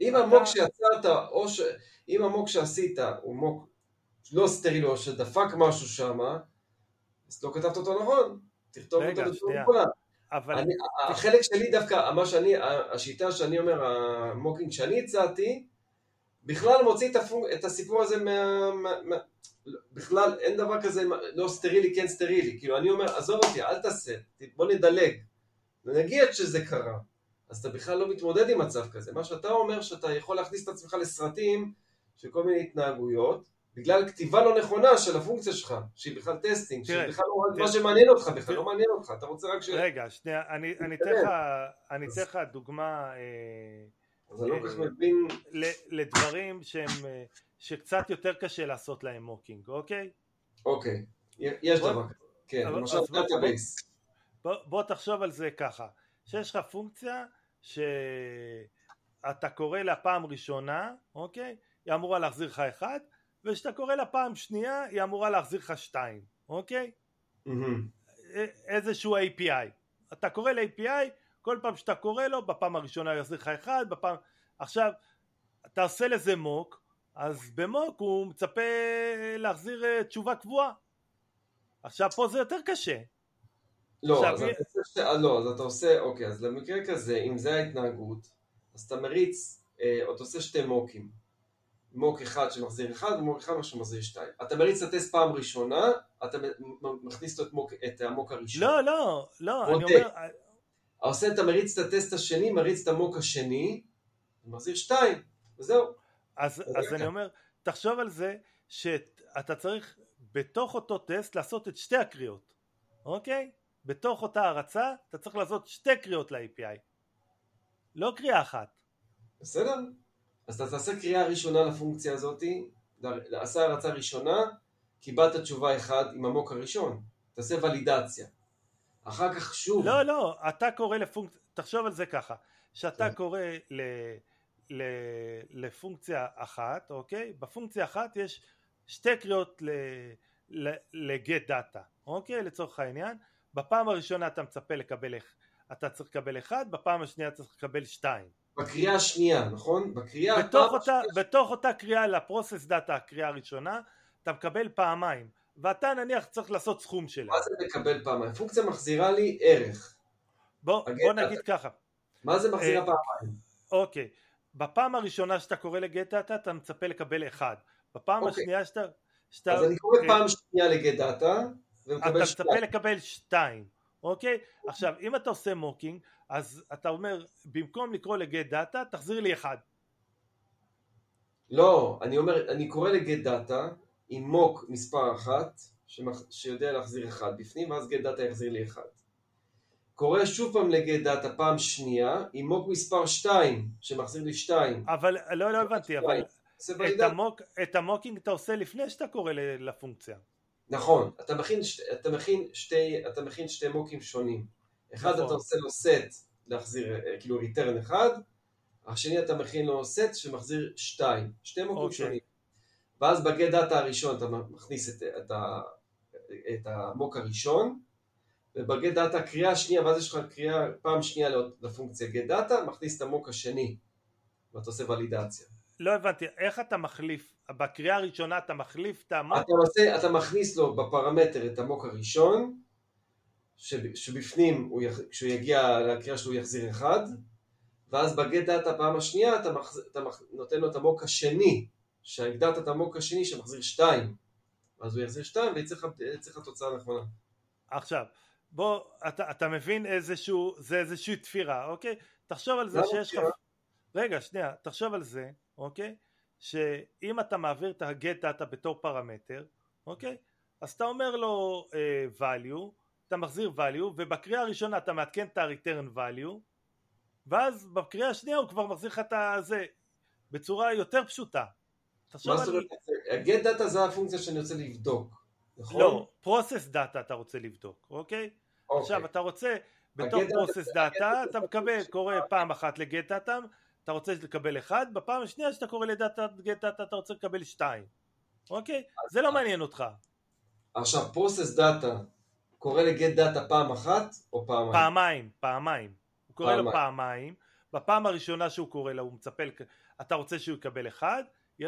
אם המוק שיצרת, או ש... אם המוק שעשית הוא מוק לא סטרילי, או שדפק משהו שם, אז לא כתבת אותו נכון. תכתוב רגע, אותו בצורה. אבל אני- החלק שלי דווקא, מה שאני, השיטה שאני אומר, ה mocking שאני הצעתי, בכלל מוציא את, הפונק, את הסיפור הזה מה, מה, מה... בכלל אין דבר כזה לא סטרילי כן סטרילי, כאילו אני אומר עזוב אותי אל תעשה, בוא נדלג, נגיד שזה קרה, אז אתה בכלל לא מתמודד עם מצב כזה, מה שאתה אומר שאתה יכול להכניס את עצמך לסרטים של כל מיני התנהגויות, בגלל כתיבה לא נכונה של הפונקציה שלך, שהיא בכלל testing, תראה, שבכלל לא. מה שמעניין אותך בכלל. לא מעניין אותך, אתה רוצה רק ש... רגע, שנייה, אני אתן לך דוגמה אה, אז אני לא כל כך מבין, ל- לדברים שהם, אה, שקצת יותר קשה לעשות להם mocking, אוקיי? אוקיי, יש דבר כזה, כן, למשל database, בוא תחשוב על זה ככה, שיש לך פונקציה שאתה קורא לה פעם ראשונה, אוקיי? היא אמורה להחזיר לך אחד, וכשאתה קורא לה פעם שנייה היא אמורה להחזיר לך שתיים, אוקיי? א- איזשהו API. אתה קורא ל-API, כל פעם שאתה קורא לו, בפעם הראשונה הוא יחזיר לך אחד, בפעם... עכשיו, אתה עושה לזה מוק, אז במוק הוא מצפה להחזיר אה, תשובה קבועה. עכשיו פה זה יותר קשה. לא, עכשיו, אז מי- אתה שתי- אה, לא, אז אתה עושה, אוקיי, אז למקרה כזה, אם זה ההתנהגות, אז אתה מריץ, אה, או אתה עושה שתי מוקים. מוק אחד שמחזיר אחד ומוק אחד שמחזיר שתיים. אתה מריץ את הטסט פעם ראשונה, אתה מכניס את, מוק, את המוק הראשון. לא, לא, לא, אני אומר... עושה, אתה מריץ את הטסט השני, מריץ את המוק השני, מחזיר שתיים, וזהו. אז, אז אני אומר, תחשוב על זה שאתה צריך בתוך אותו טסט לעשות את שתי הקריאות, אוקיי? בתוך אותה הרצה אתה צריך לעשות שתי קריאות ל-API, לא קריאה אחת. בסדר, אז אתה תעשה קריאה ראשונה לפונקציה הזאתי, עשה הרצה ראשונה, קיבלת תשובה אחד עם המוק הראשון, תעשה ולידציה. אחר כך שוב. לא, לא, אתה קורא לפונקציה, תחשוב על זה ככה, שאתה כן. קורא ל... ל... לפונקציה אחת, אוקיי? בפונקציה אחת יש שתי קריאות ל-get data, אוקיי? לצורך העניין, בפעם הראשונה אתה מצפה לקבל, אתה צריך לקבל אחד, בפעם השנייה אתה צריך לקבל שתיים. בקריאה השנייה, נכון? בקריאה... בתוך אותה, השנייה... בתוך אותה קריאה ל process data, הקריאה הראשונה, אתה מקבל פעמיים, ואתה נניח צריך לעשות סכום שלה. מה זה מקבל פעמיים? פונקציה מחזירה לי ערך. בוא, בוא נגיד data. ככה. מה זה מחזירה אה, פעמיים? אוקיי, בפעם הראשונה שאתה קורא ל get data אתה מצפה לקבל אחד. בפעם אוקיי. השנייה שאתה... שאתה... אז אני קורא אה, פעם שנייה ל get data ומקבל שתיים. אתה מצפה לקבל שתיים, אוקיי? עכשיו, אם אתה עושה mocking, אז אתה אומר, במקום לקרוא ל get data, תחזיר לי אחד. לא, אני אומר, אני קורא ל get data עם mock מספר אחת, שמח... שיודע להחזיר אחד בפנים, ואז get data יחזיר לי אחד. קורא שוב פעם ל get data פעם שנייה, עם mock מספר 2, שמחזיר לי 2. אבל, לא, לא הבנתי, אבל את, ה mock, את ה mocking אתה עושה לפני שאתה קורא לפונקציה. נכון, אתה מכין, אתה מכין, שתי, אתה מכין שתי מוקים שונים. אחד נכון. אתה עושה לו set להחזיר, אה, כאילו return אחד, השני אתה מכין לו set שמחזיר שתיים, שתי מוקים אוקיי. שונים. ואז ב get data הראשון אתה מכניס את, את, את ה mock הראשון, וב get data קריאה שנייה, ואז יש לך קריאה פעם שנייה לפונקציה get data, מכניס את ה mock השני, ואתה עושה ולידציה. לא הבנתי, איך אתה מחליף, בקריאה הראשונה אתה מחליף את המוק? אתה, עושה, אתה מכניס לו בפרמטר את המוק הראשון, שבפנים, הוא יח, כשהוא יגיע לקריאה שלו הוא יחזיר אחד, ואז בגט דאטה פעם השנייה אתה, מחז, אתה מח, נותן לו את המוק השני, שהגדרת את המוק השני שמחזיר שתיים, ואז הוא יחזיר שתיים ויצא לך תוצאה נכונה. עכשיו, בוא, אתה, אתה מבין איזשהו, זה איזושהי תפירה, אוקיי? תחשוב על זה שיש לך... רגע, שנייה, תחשוב על זה, אוקיי? שאם אתה מעביר את ה-get data בתור פרמטר, אוקיי? אז אתה אומר לו uh, value, אתה מחזיר value, ובקריאה הראשונה אתה מעדכן את ה-return value, ואז בקריאה השנייה הוא כבר מחזיר לך את זה בצורה יותר פשוטה. מה זאת אומרת? ה-get data זה הפונקציה שאני רוצה לבדוק, נכון? לא, process data אתה רוצה לבדוק, אוקיי? אוקיי. עכשיו אתה רוצה, בתוך process data אתה מקבל, קורא פעם אחת ל-get data אתה רוצה לקבל אחד, בפעם השנייה שאתה קורא ל data get data אתה רוצה לקבל שתיים, אוקיי? זה לא מעניין אותך. עכשיו process data קורא ל get data פעם אחת או פעמיים? פעמיים, פעמיים. הוא קורא. לו פעמיים, בפעם הראשונה שהוא קורא לו הוא מצפה, אתה רוצה שהוא יקבל אחד,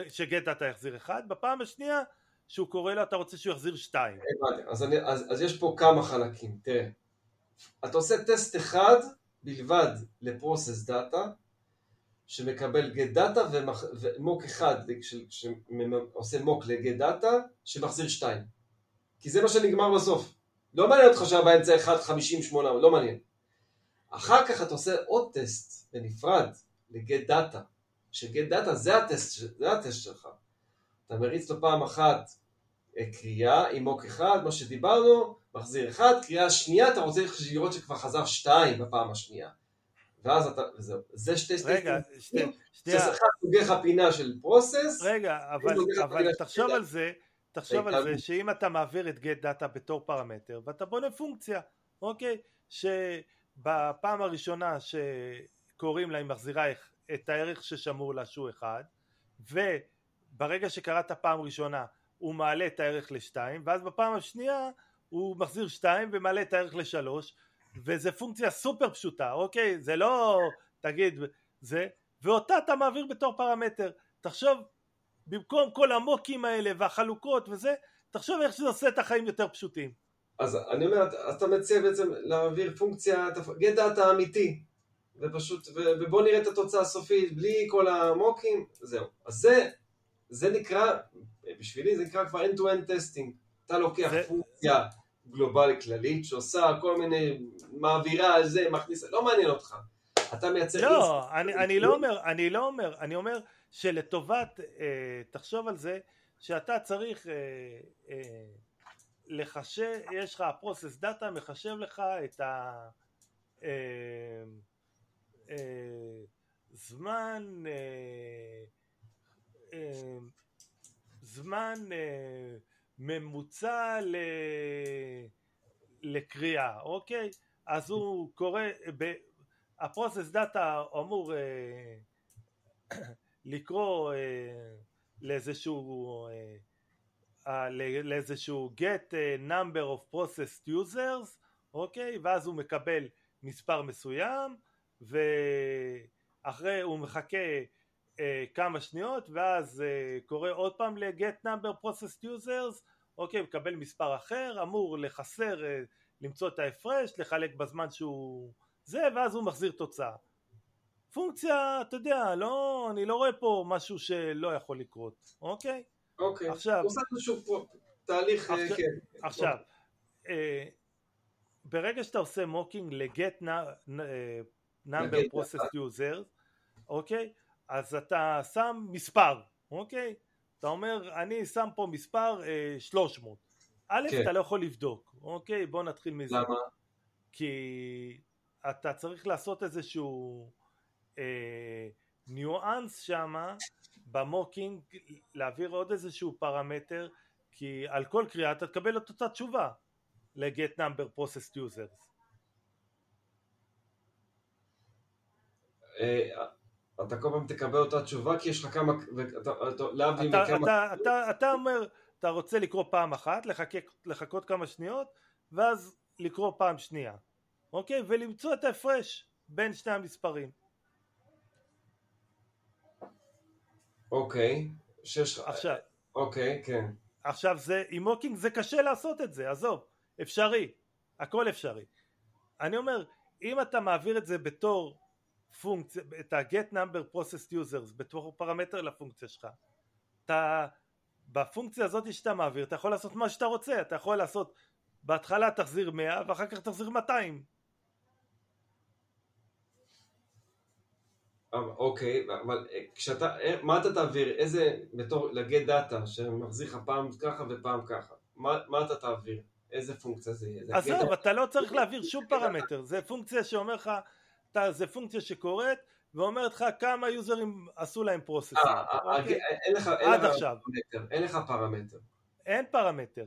ש get data יחזיר אחד, בפעם השנייה שהוא קורא לו אתה רוצה שהוא יחזיר שתיים. הבנתי, אז, אז, אז יש פה כמה חלקים, תראה. אתה עושה טסט אחד בלבד ל process data, שמקבל get data ו mock אחד שעושה mock ל get data שמחזיר שתיים. כי זה מה שנגמר בסוף. לא מעניין אותך שהיה באמצע 1, 50, 8, לא מעניין. אחר כך אתה עושה עוד טסט בנפרד ל get data, ש-get data זה ה-test, זה ה-test שלך. אתה מריץ לו פעם אחת אה, קריאה עם mock אחד, מה שדיברנו, מחזיר אחד, קריאה שנייה, אתה רוצה לראות שכבר חזר שתיים בפעם השנייה. ואז אתה, וזהו, זה שתי state-ים. רגע, שנייה. זה אחד סוגי חפינה של process. רגע, אבל, אבל תחשוב על זה, תחשוב על זה שאם אתה מעביר את get data בתור פרמטר ואתה בונה פונקציה, אוקיי? שבפעם הראשונה שקוראים לה היא מחזירה את הערך ששמור לה שהוא אחד וברגע שקראת פעם ראשונה הוא מעלה את הערך לשתיים ואז בפעם השנייה הוא מחזיר שתיים ומעלה את הערך לשלוש וזה פונקציה סופר פשוטה, אוקיי? זה לא, תגיד, זה, ואותה אתה מעביר בתור פרמטר. תחשוב, במקום כל המוקים האלה והחלוקות וזה, תחשוב איך שזה עושה את החיים יותר פשוטים. אז אני אומר, אתה מציע בעצם להעביר פונקציה, get data אמיתי, ופשוט, ובוא נראה את התוצאה הסופית, בלי כל ה-mock-ים, זהו. אז זה, זה נקרא, בשבילי זה נקרא כבר end-to-end testing. אתה לוקח זה- פונקציה גלובלית כללית שעושה כל מיני, מעבירה על זה, מכניסה, לא מעניין אותך. אתה מייצר לא, אני, אני לא אומר, אני לא אומר, אני אומר שלטובת, אה, תחשוב על זה, שאתה צריך אה, אה, לחשב, יש לך ה-process data, מחשב לך את ה... אה, אה, זמן אה, אה, זמן אה, ממוצע ל... לקריאה, אוקיי? אז הוא קורא, ב... ה-process data אמור אה, לקרוא אה, לאיזשהו אה, אה, לאיזשהו get אה, number of processed users, אוקיי? ואז הוא מקבל מספר מסוים ואחרי הוא מחכה אה, כמה שניות ואז אה, קורא עוד פעם ל-get number processed users, אוקיי? מקבל מספר אחר, אמור לחסר, אה, למצוא את ההפרש, לחלק בזמן שהוא זה, ואז הוא מחזיר תוצאה. פונקציה, אתה יודע, לא, אני לא רואה פה משהו שלא יכול לקרות, אוקיי? אוקיי. עכשיו- עושה איזשהו פה תהליך, אה, עכשיו- כן. עכשיו, אה, ברגע שאתה עושה מוקינג nu- אה, number ל-get process users, אוקיי? אז אתה שם מספר, אוקיי? אתה אומר, אני שם פה מספר אה, 300. א', כן. אתה לא יכול לבדוק, אוקיי? בוא נתחיל מזה. למה? כי אתה צריך לעשות איזשהו אה, ניואנס שמה במוקינג, להעביר עוד איזשהו פרמטר, כי על כל קריאה אתה תקבל את אותה תשובה ל-get number processed users. אה, אתה כל פעם תקבל אותה תשובה כי יש לך כמה, אתה- להבדיל אתה, מכמה, אתה, אתה, אתה אומר, אתה רוצה לקרוא פעם אחת, לחכות, לחכות כמה שניות, ואז לקרוא פעם שנייה, אוקיי? ולמצוא את ההפרש בין שני המספרים. אוקיי, לך, עכשיו, אוקיי, כן, עכשיו זה, עם מוקינג זה קשה לעשות את זה, עזוב, אפשרי, הכל אפשרי. אני אומר, אם אתה מעביר את זה בתור פונקציה, את ה-get number processed users בתור פרמטר לפונקציה שלך, אתה, בפונקציה הזאת שאתה מעביר, אתה יכול לעשות מה שאתה רוצה, אתה יכול לעשות, בהתחלה תחזיר 100 ואחר כך תחזיר 200. אבל- אוקיי, אבל אה, כשאתה, אה, מה אתה תעביר, איזה, בתור, ל-get data, שמחזיר לך פעם ככה ופעם ככה, מה מה אתה תעביר? איזה פונקציה זה יהיה? עזוב, אתה לא צריך להעביר שום פרמטר, זה פונקציה שאומר לך, אתה- זה פונקציה שקורית ואומרת לך כמה users עשו להם processing. אה, אה, אוקיי? אה, אין לך, אין עד עכשיו. פרמטר, אין לך פרמטר, אין פרמטר.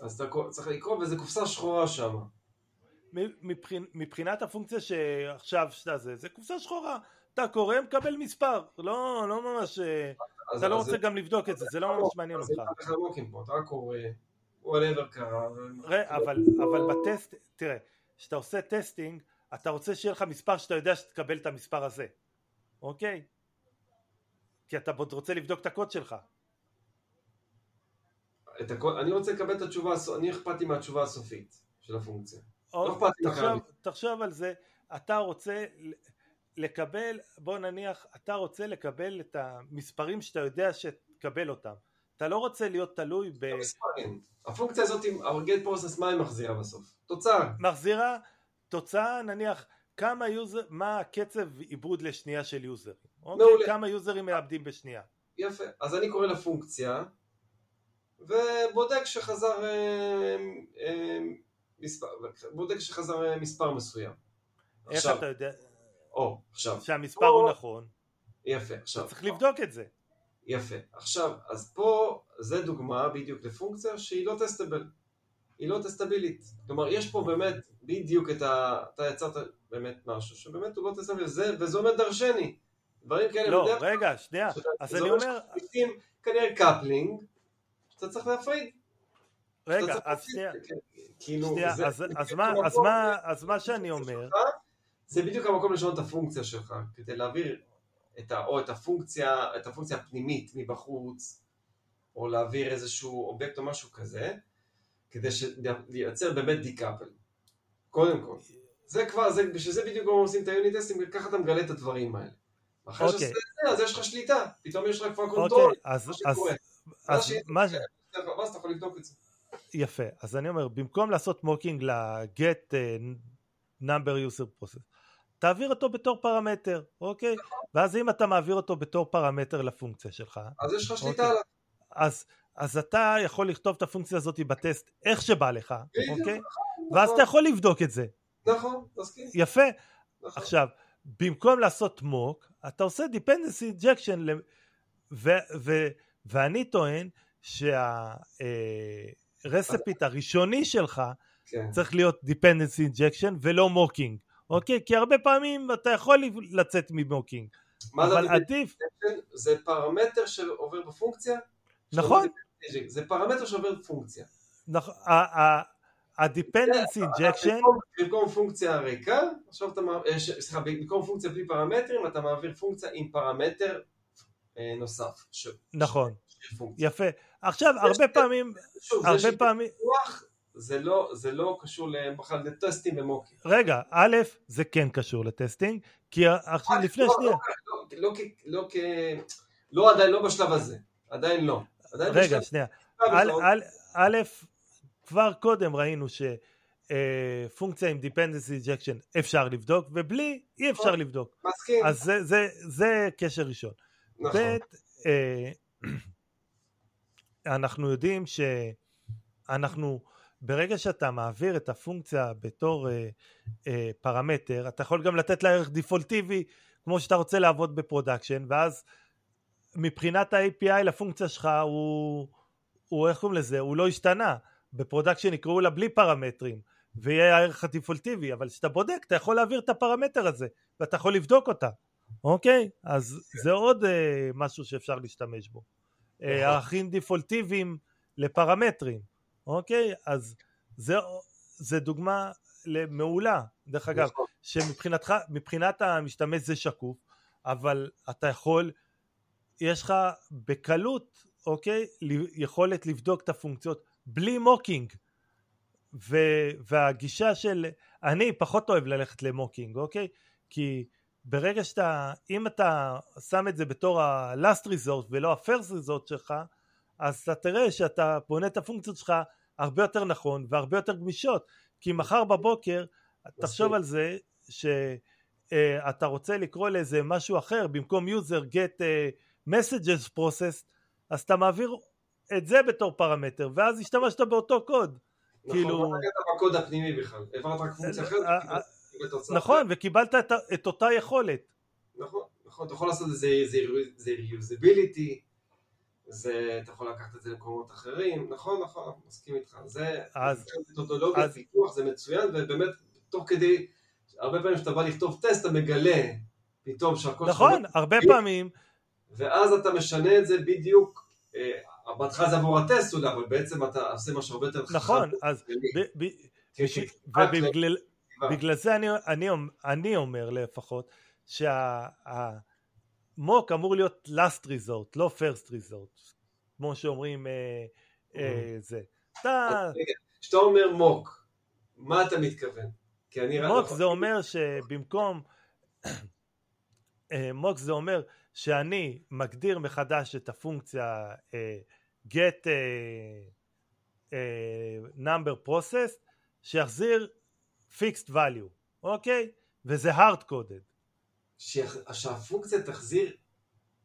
אז אתה צריך לקרוא וזה קופסה שחורה שם, מבחינ, מבחינת הפונקציה שעכשיו שאתה זה, זה קופסה שחורה. אתה קורא, מקבל מספר. לא, לא ממש... אה, אתה לא רוצה גם לבדוק את זה, זה לא ממש מעניין אז אותך. אתה קורא, whatever קרה, אבל ב-test, תראה, כשאתה עושה testing, אתה רוצה שיהיה לך מספר שאתה יודע שתקבל את המספר הזה, אוקיי? כי אתה עוד רוצה לבדוק את הקוד שלך. את הכל, אני רוצה לקבל את התשובה, אני אכפת לי מהתשובה הסופית של הפונקציה. או, לא אכפת תחשוב. תחשוב על זה, אתה רוצה לקבל, בוא נניח, אתה רוצה לקבל את המספרים שאתה יודע שתקבל אותם. אתה לא רוצה להיות תלוי המספרים. הפונקציה הזאת, ה-get process, מה היא מחזירה בסוף? תוצאה. במחזירה תוצאה, נניח, כמה user, מה הקצב עיבוד לשנייה של users. אוקיי? מעולה. כמה users מעבדים בשנייה. יפה. אז אני קורא לפונקציה, ובודק שחזר אה, אה, מספר, בודק שחזר אה, מספר מסוים. איך עכשיו, אתה יודע או, עכשיו, שהמספר הוא נכון? יפה, עכשיו, צריך לבדוק את זה. יפה. עכשיו, אז פה, זה דוגמה בדיוק לפונקציה שהיא לא testable. היא לא testable-ית. כלומר, יש פה באמת בדיוק את ה... אתה יצרת באמת משהו שבאמת הוא לא testable-י, וזה, וזה אומר דרשני. דברים כאלה לא, בדרך רגע, שנייה. אז זה אני אומר שמחליפים כנראה coupling, שאתה צריך להפריד. רגע, אז. שנייה, כן, כאילו, זה- אז- זה מה- אז המקום מה- לשנות אז מה שאני אומר, זה בדיוק המקום לשנות את הפונקציה שלך, כדי להעביר את ה, או את הפונקציה, את הפונקציה הפנימית מבחוץ, או להעביר איזשהו אובייקט או משהו כזה, כדי ש- לייצר באמת decouple. קודם כל. זה כבר, זה, בשביל זה בדיוק גם עושים את ה-unit test-ים, ככה אתה מגלה את הדברים האלה. אחרי אוקיי. שעשית את זה, אז יש לך שליטה, פתאום יש לך כבר אוקיי, control, אז, מה אז, שקורה. אז מה ש- ואז אתה יכול לבדוק את זה. יפה, אז אני אומר, במקום לעשות mocking ל-get אה, number user process, תעביר אותו בתור פרמטר, אוקיי? ואז אם אתה מעביר אותו בתור פרמטר לפונקציה שלך, אז יש לך שליטה אוקיי. עליו. אז, אז אתה יכול לכתוב את הפונקציה הזאת ב-test איך שבא לך, בדיוק, אוקיי? נכון, ואז נכון, אתה יכול לבדוק את זה, נכון, מסכים, יפה. נכון. עכשיו, במקום לעשות mock, אתה עושה dependency injection, ל- ו- ו- ואני טוען שה-respit הראשוני שלך כן. צריך להיות dependency injection ולא mocking, אוקיי? כי הרבה פעמים אתה יכול לצאת מ-mocking, מה זה אבל עדיף, זה פרמטר שעובר בפונקציה? נכון. זה פרמטר שעובר בפונקציה. נכון, ה-dependency injection, במקום- פונקציה ריקה, עכשיו אתה, מע- אה, ש- סליחה, במקום פונקציה בלי פרמטרים, אתה מעביר פונקציה עם פרמטר אה, נוסף. נכון, פונקציה. יפה. עכשיו, הרבה פעמים, הרבה פעמים, זה לא, זה לא קשור בכלל לטסטים ומוקים. רגע, א', זה כן קשור לטסטינג, כי עכשיו לפני לא, שנייה, לא, לא, לא, לא. לא עדיין, לא בשלב הזה. עדיין לא. רגע, שנייה, א', כבר קודם ראינו שפונקציה עם dependency injection אפשר לבדוק, ובלי אי אפשר לבדוק. מסכים, אז זה, זה, זה קשר ראשון. נכון. ב', אה, אנחנו יודעים שאנחנו, ברגע שאתה מעביר את הפונקציה בתור אה, אה, פרמטר, אתה יכול גם לתת לה ערך default-יבי, כמו שאתה רוצה לעבוד ב-production, ואז מבחינת ה-API לפונקציה שלך הוא, הוא איך קוראים לזה? הוא לא השתנה. ב-production יקראו לה בלי פרמטרים, ויהיה הערך ה-default-יבי, אבל כשאתה בודק, אתה יכול להעביר את הפרמטר הזה, ואתה יכול לבדוק אותה. אוקיי? אז זה עוד אה, משהו שאפשר להשתמש בו. אה, נכון. ערכים דיפולטיביים לפרמטרים, אוקיי? אז זה, זה דוגמה מעולה, דרך אגב, נכון. שמבחינתך, מבחינת המשתמש זה שקוף, אבל אתה יכול, יש לך בקלות, אוקיי, יכולת לבדוק את הפונקציות בלי מוקינג. ו, והגישה של, אני פחות אוהב ללכת למוקינג, אוקיי? כי ברגע שאתה, אם אתה שם את זה בתור ה-last resort ולא ה-first resort שלך, אז אתה תראה שאתה בונה את הפונקציות שלך הרבה יותר נכון והרבה יותר גמישות, כי מחר בבוקר, תחשוב על זה שאתה רוצה לקרוא לאיזה משהו אחר, במקום user get uh, messages process, אז אתה מעביר את זה בתור פרמטר, ואז השתמשת באותו קוד. נכון, כאילו- לא נגעת בקוד הפנימי בכלל. העברת רק פונקציה אחרת, אה, וקיבלת- קיבלת תוצאה נכון, אחרת. וקיבלת את, את אותה יכולת. נכון, נכון, אתה יכול לעשות את זה, זה, זה reusability, זה, אתה יכול לקחת את זה למקומות אחרים, נכון, נכון, מסכים איתך, זה, אז- מתודולוגיה, אז- פיתוח, זה מצוין, ובאמת, תוך כדי, הרבה פעמים כשאתה בא לכתוב טסט, אתה מגלה פתאום שהכל נכון, הרבה פעמים, ואז אתה משנה את זה בדיוק, אה, בהתחלה זה עבור הטסט אולי, אבל בעצם אתה עושה משהו הרבה יותר חכם. נכון, אז. ובגלל אה. בגלל זה אני, אומר לפחות שהמוק אמור להיות last resort, לא first resort, כמו שאומרים אה, אה, זה. אתה, רגע, כשאתה אומר מוק, מה אתה מתכוון? מוק זה אומר שבמקום, אה, מוק זה אומר שאני מגדיר מחדש את הפונקציה אה, get אה, אה, number process שיחזיר fixed value, אוקיי? וזה hard coded. שהפונקציה תחזיר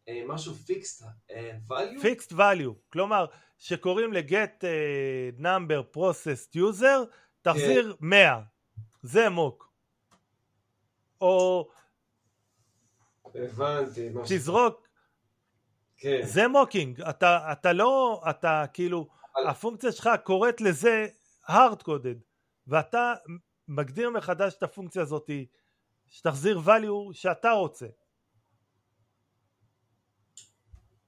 אה, משהו פיקסט, אה, value? fixed value, כלומר שקוראים ל-get אה, number processed user תחזיר 100, זה mock. או הבנתי. תזרוק, כן, זה mocking, אתה, אתה לא, אתה כאילו, אבל- הפונקציה שלך קוראת לזה hard coded, ואתה מגדיר מחדש את הפונקציה הזאת שתחזיר value שאתה רוצה.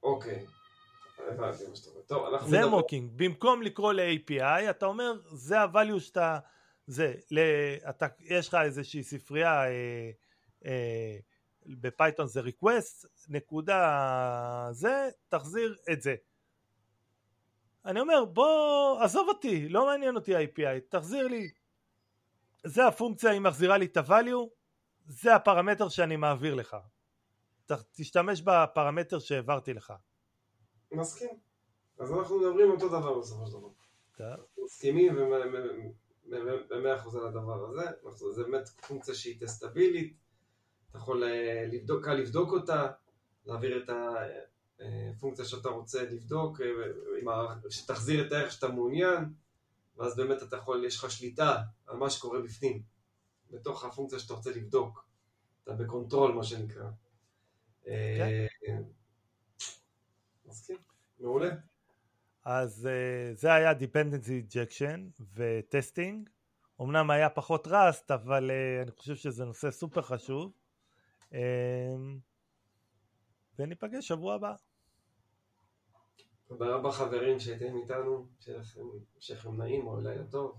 אוקיי. זה mocking, במקום לקרוא ל-API אתה אומר זה ה-value שאתה, זה, ל, אתה, יש לך איזושהי ספרייה אה, אה, בפייתון זה request, נקודה זה, תחזיר את זה. אני אומר בוא עזוב אותי, לא מעניין אותי ה-API, תחזיר לי, זה הפונקציה, היא מחזירה לי את ה-value, זה הפרמטר שאני מעביר לך. תשתמש בפרמטר שהעברתי לך. מסכים. אז אנחנו מדברים אותו דבר בסופו של דבר. מסכימים במאה אחוז על הדבר הזה, זה באמת פונקציה שהיא testable ית, אתה יכול אה, לבדוק, קל לבדוק אותה, להעביר את הפונקציה שאתה רוצה לבדוק, אה, שתחזיר את הערך שאתה מעוניין, ואז באמת אתה יכול, יש לך שליטה על מה שקורה בפנים, בתוך הפונקציה שאתה רוצה לבדוק, אתה ב control מה שנקרא. אה, כן. מסכים, מעולה. אז זה היה Dependency Injection וטסטינג. אמנם היה פחות ראסט, אבל אני חושב שזה נושא סופר חשוב. Uh, וניפגש שבוע הבא. תודה רבה חברים שהייתם איתנו, שיהיה לכם נעים או לילה טוב.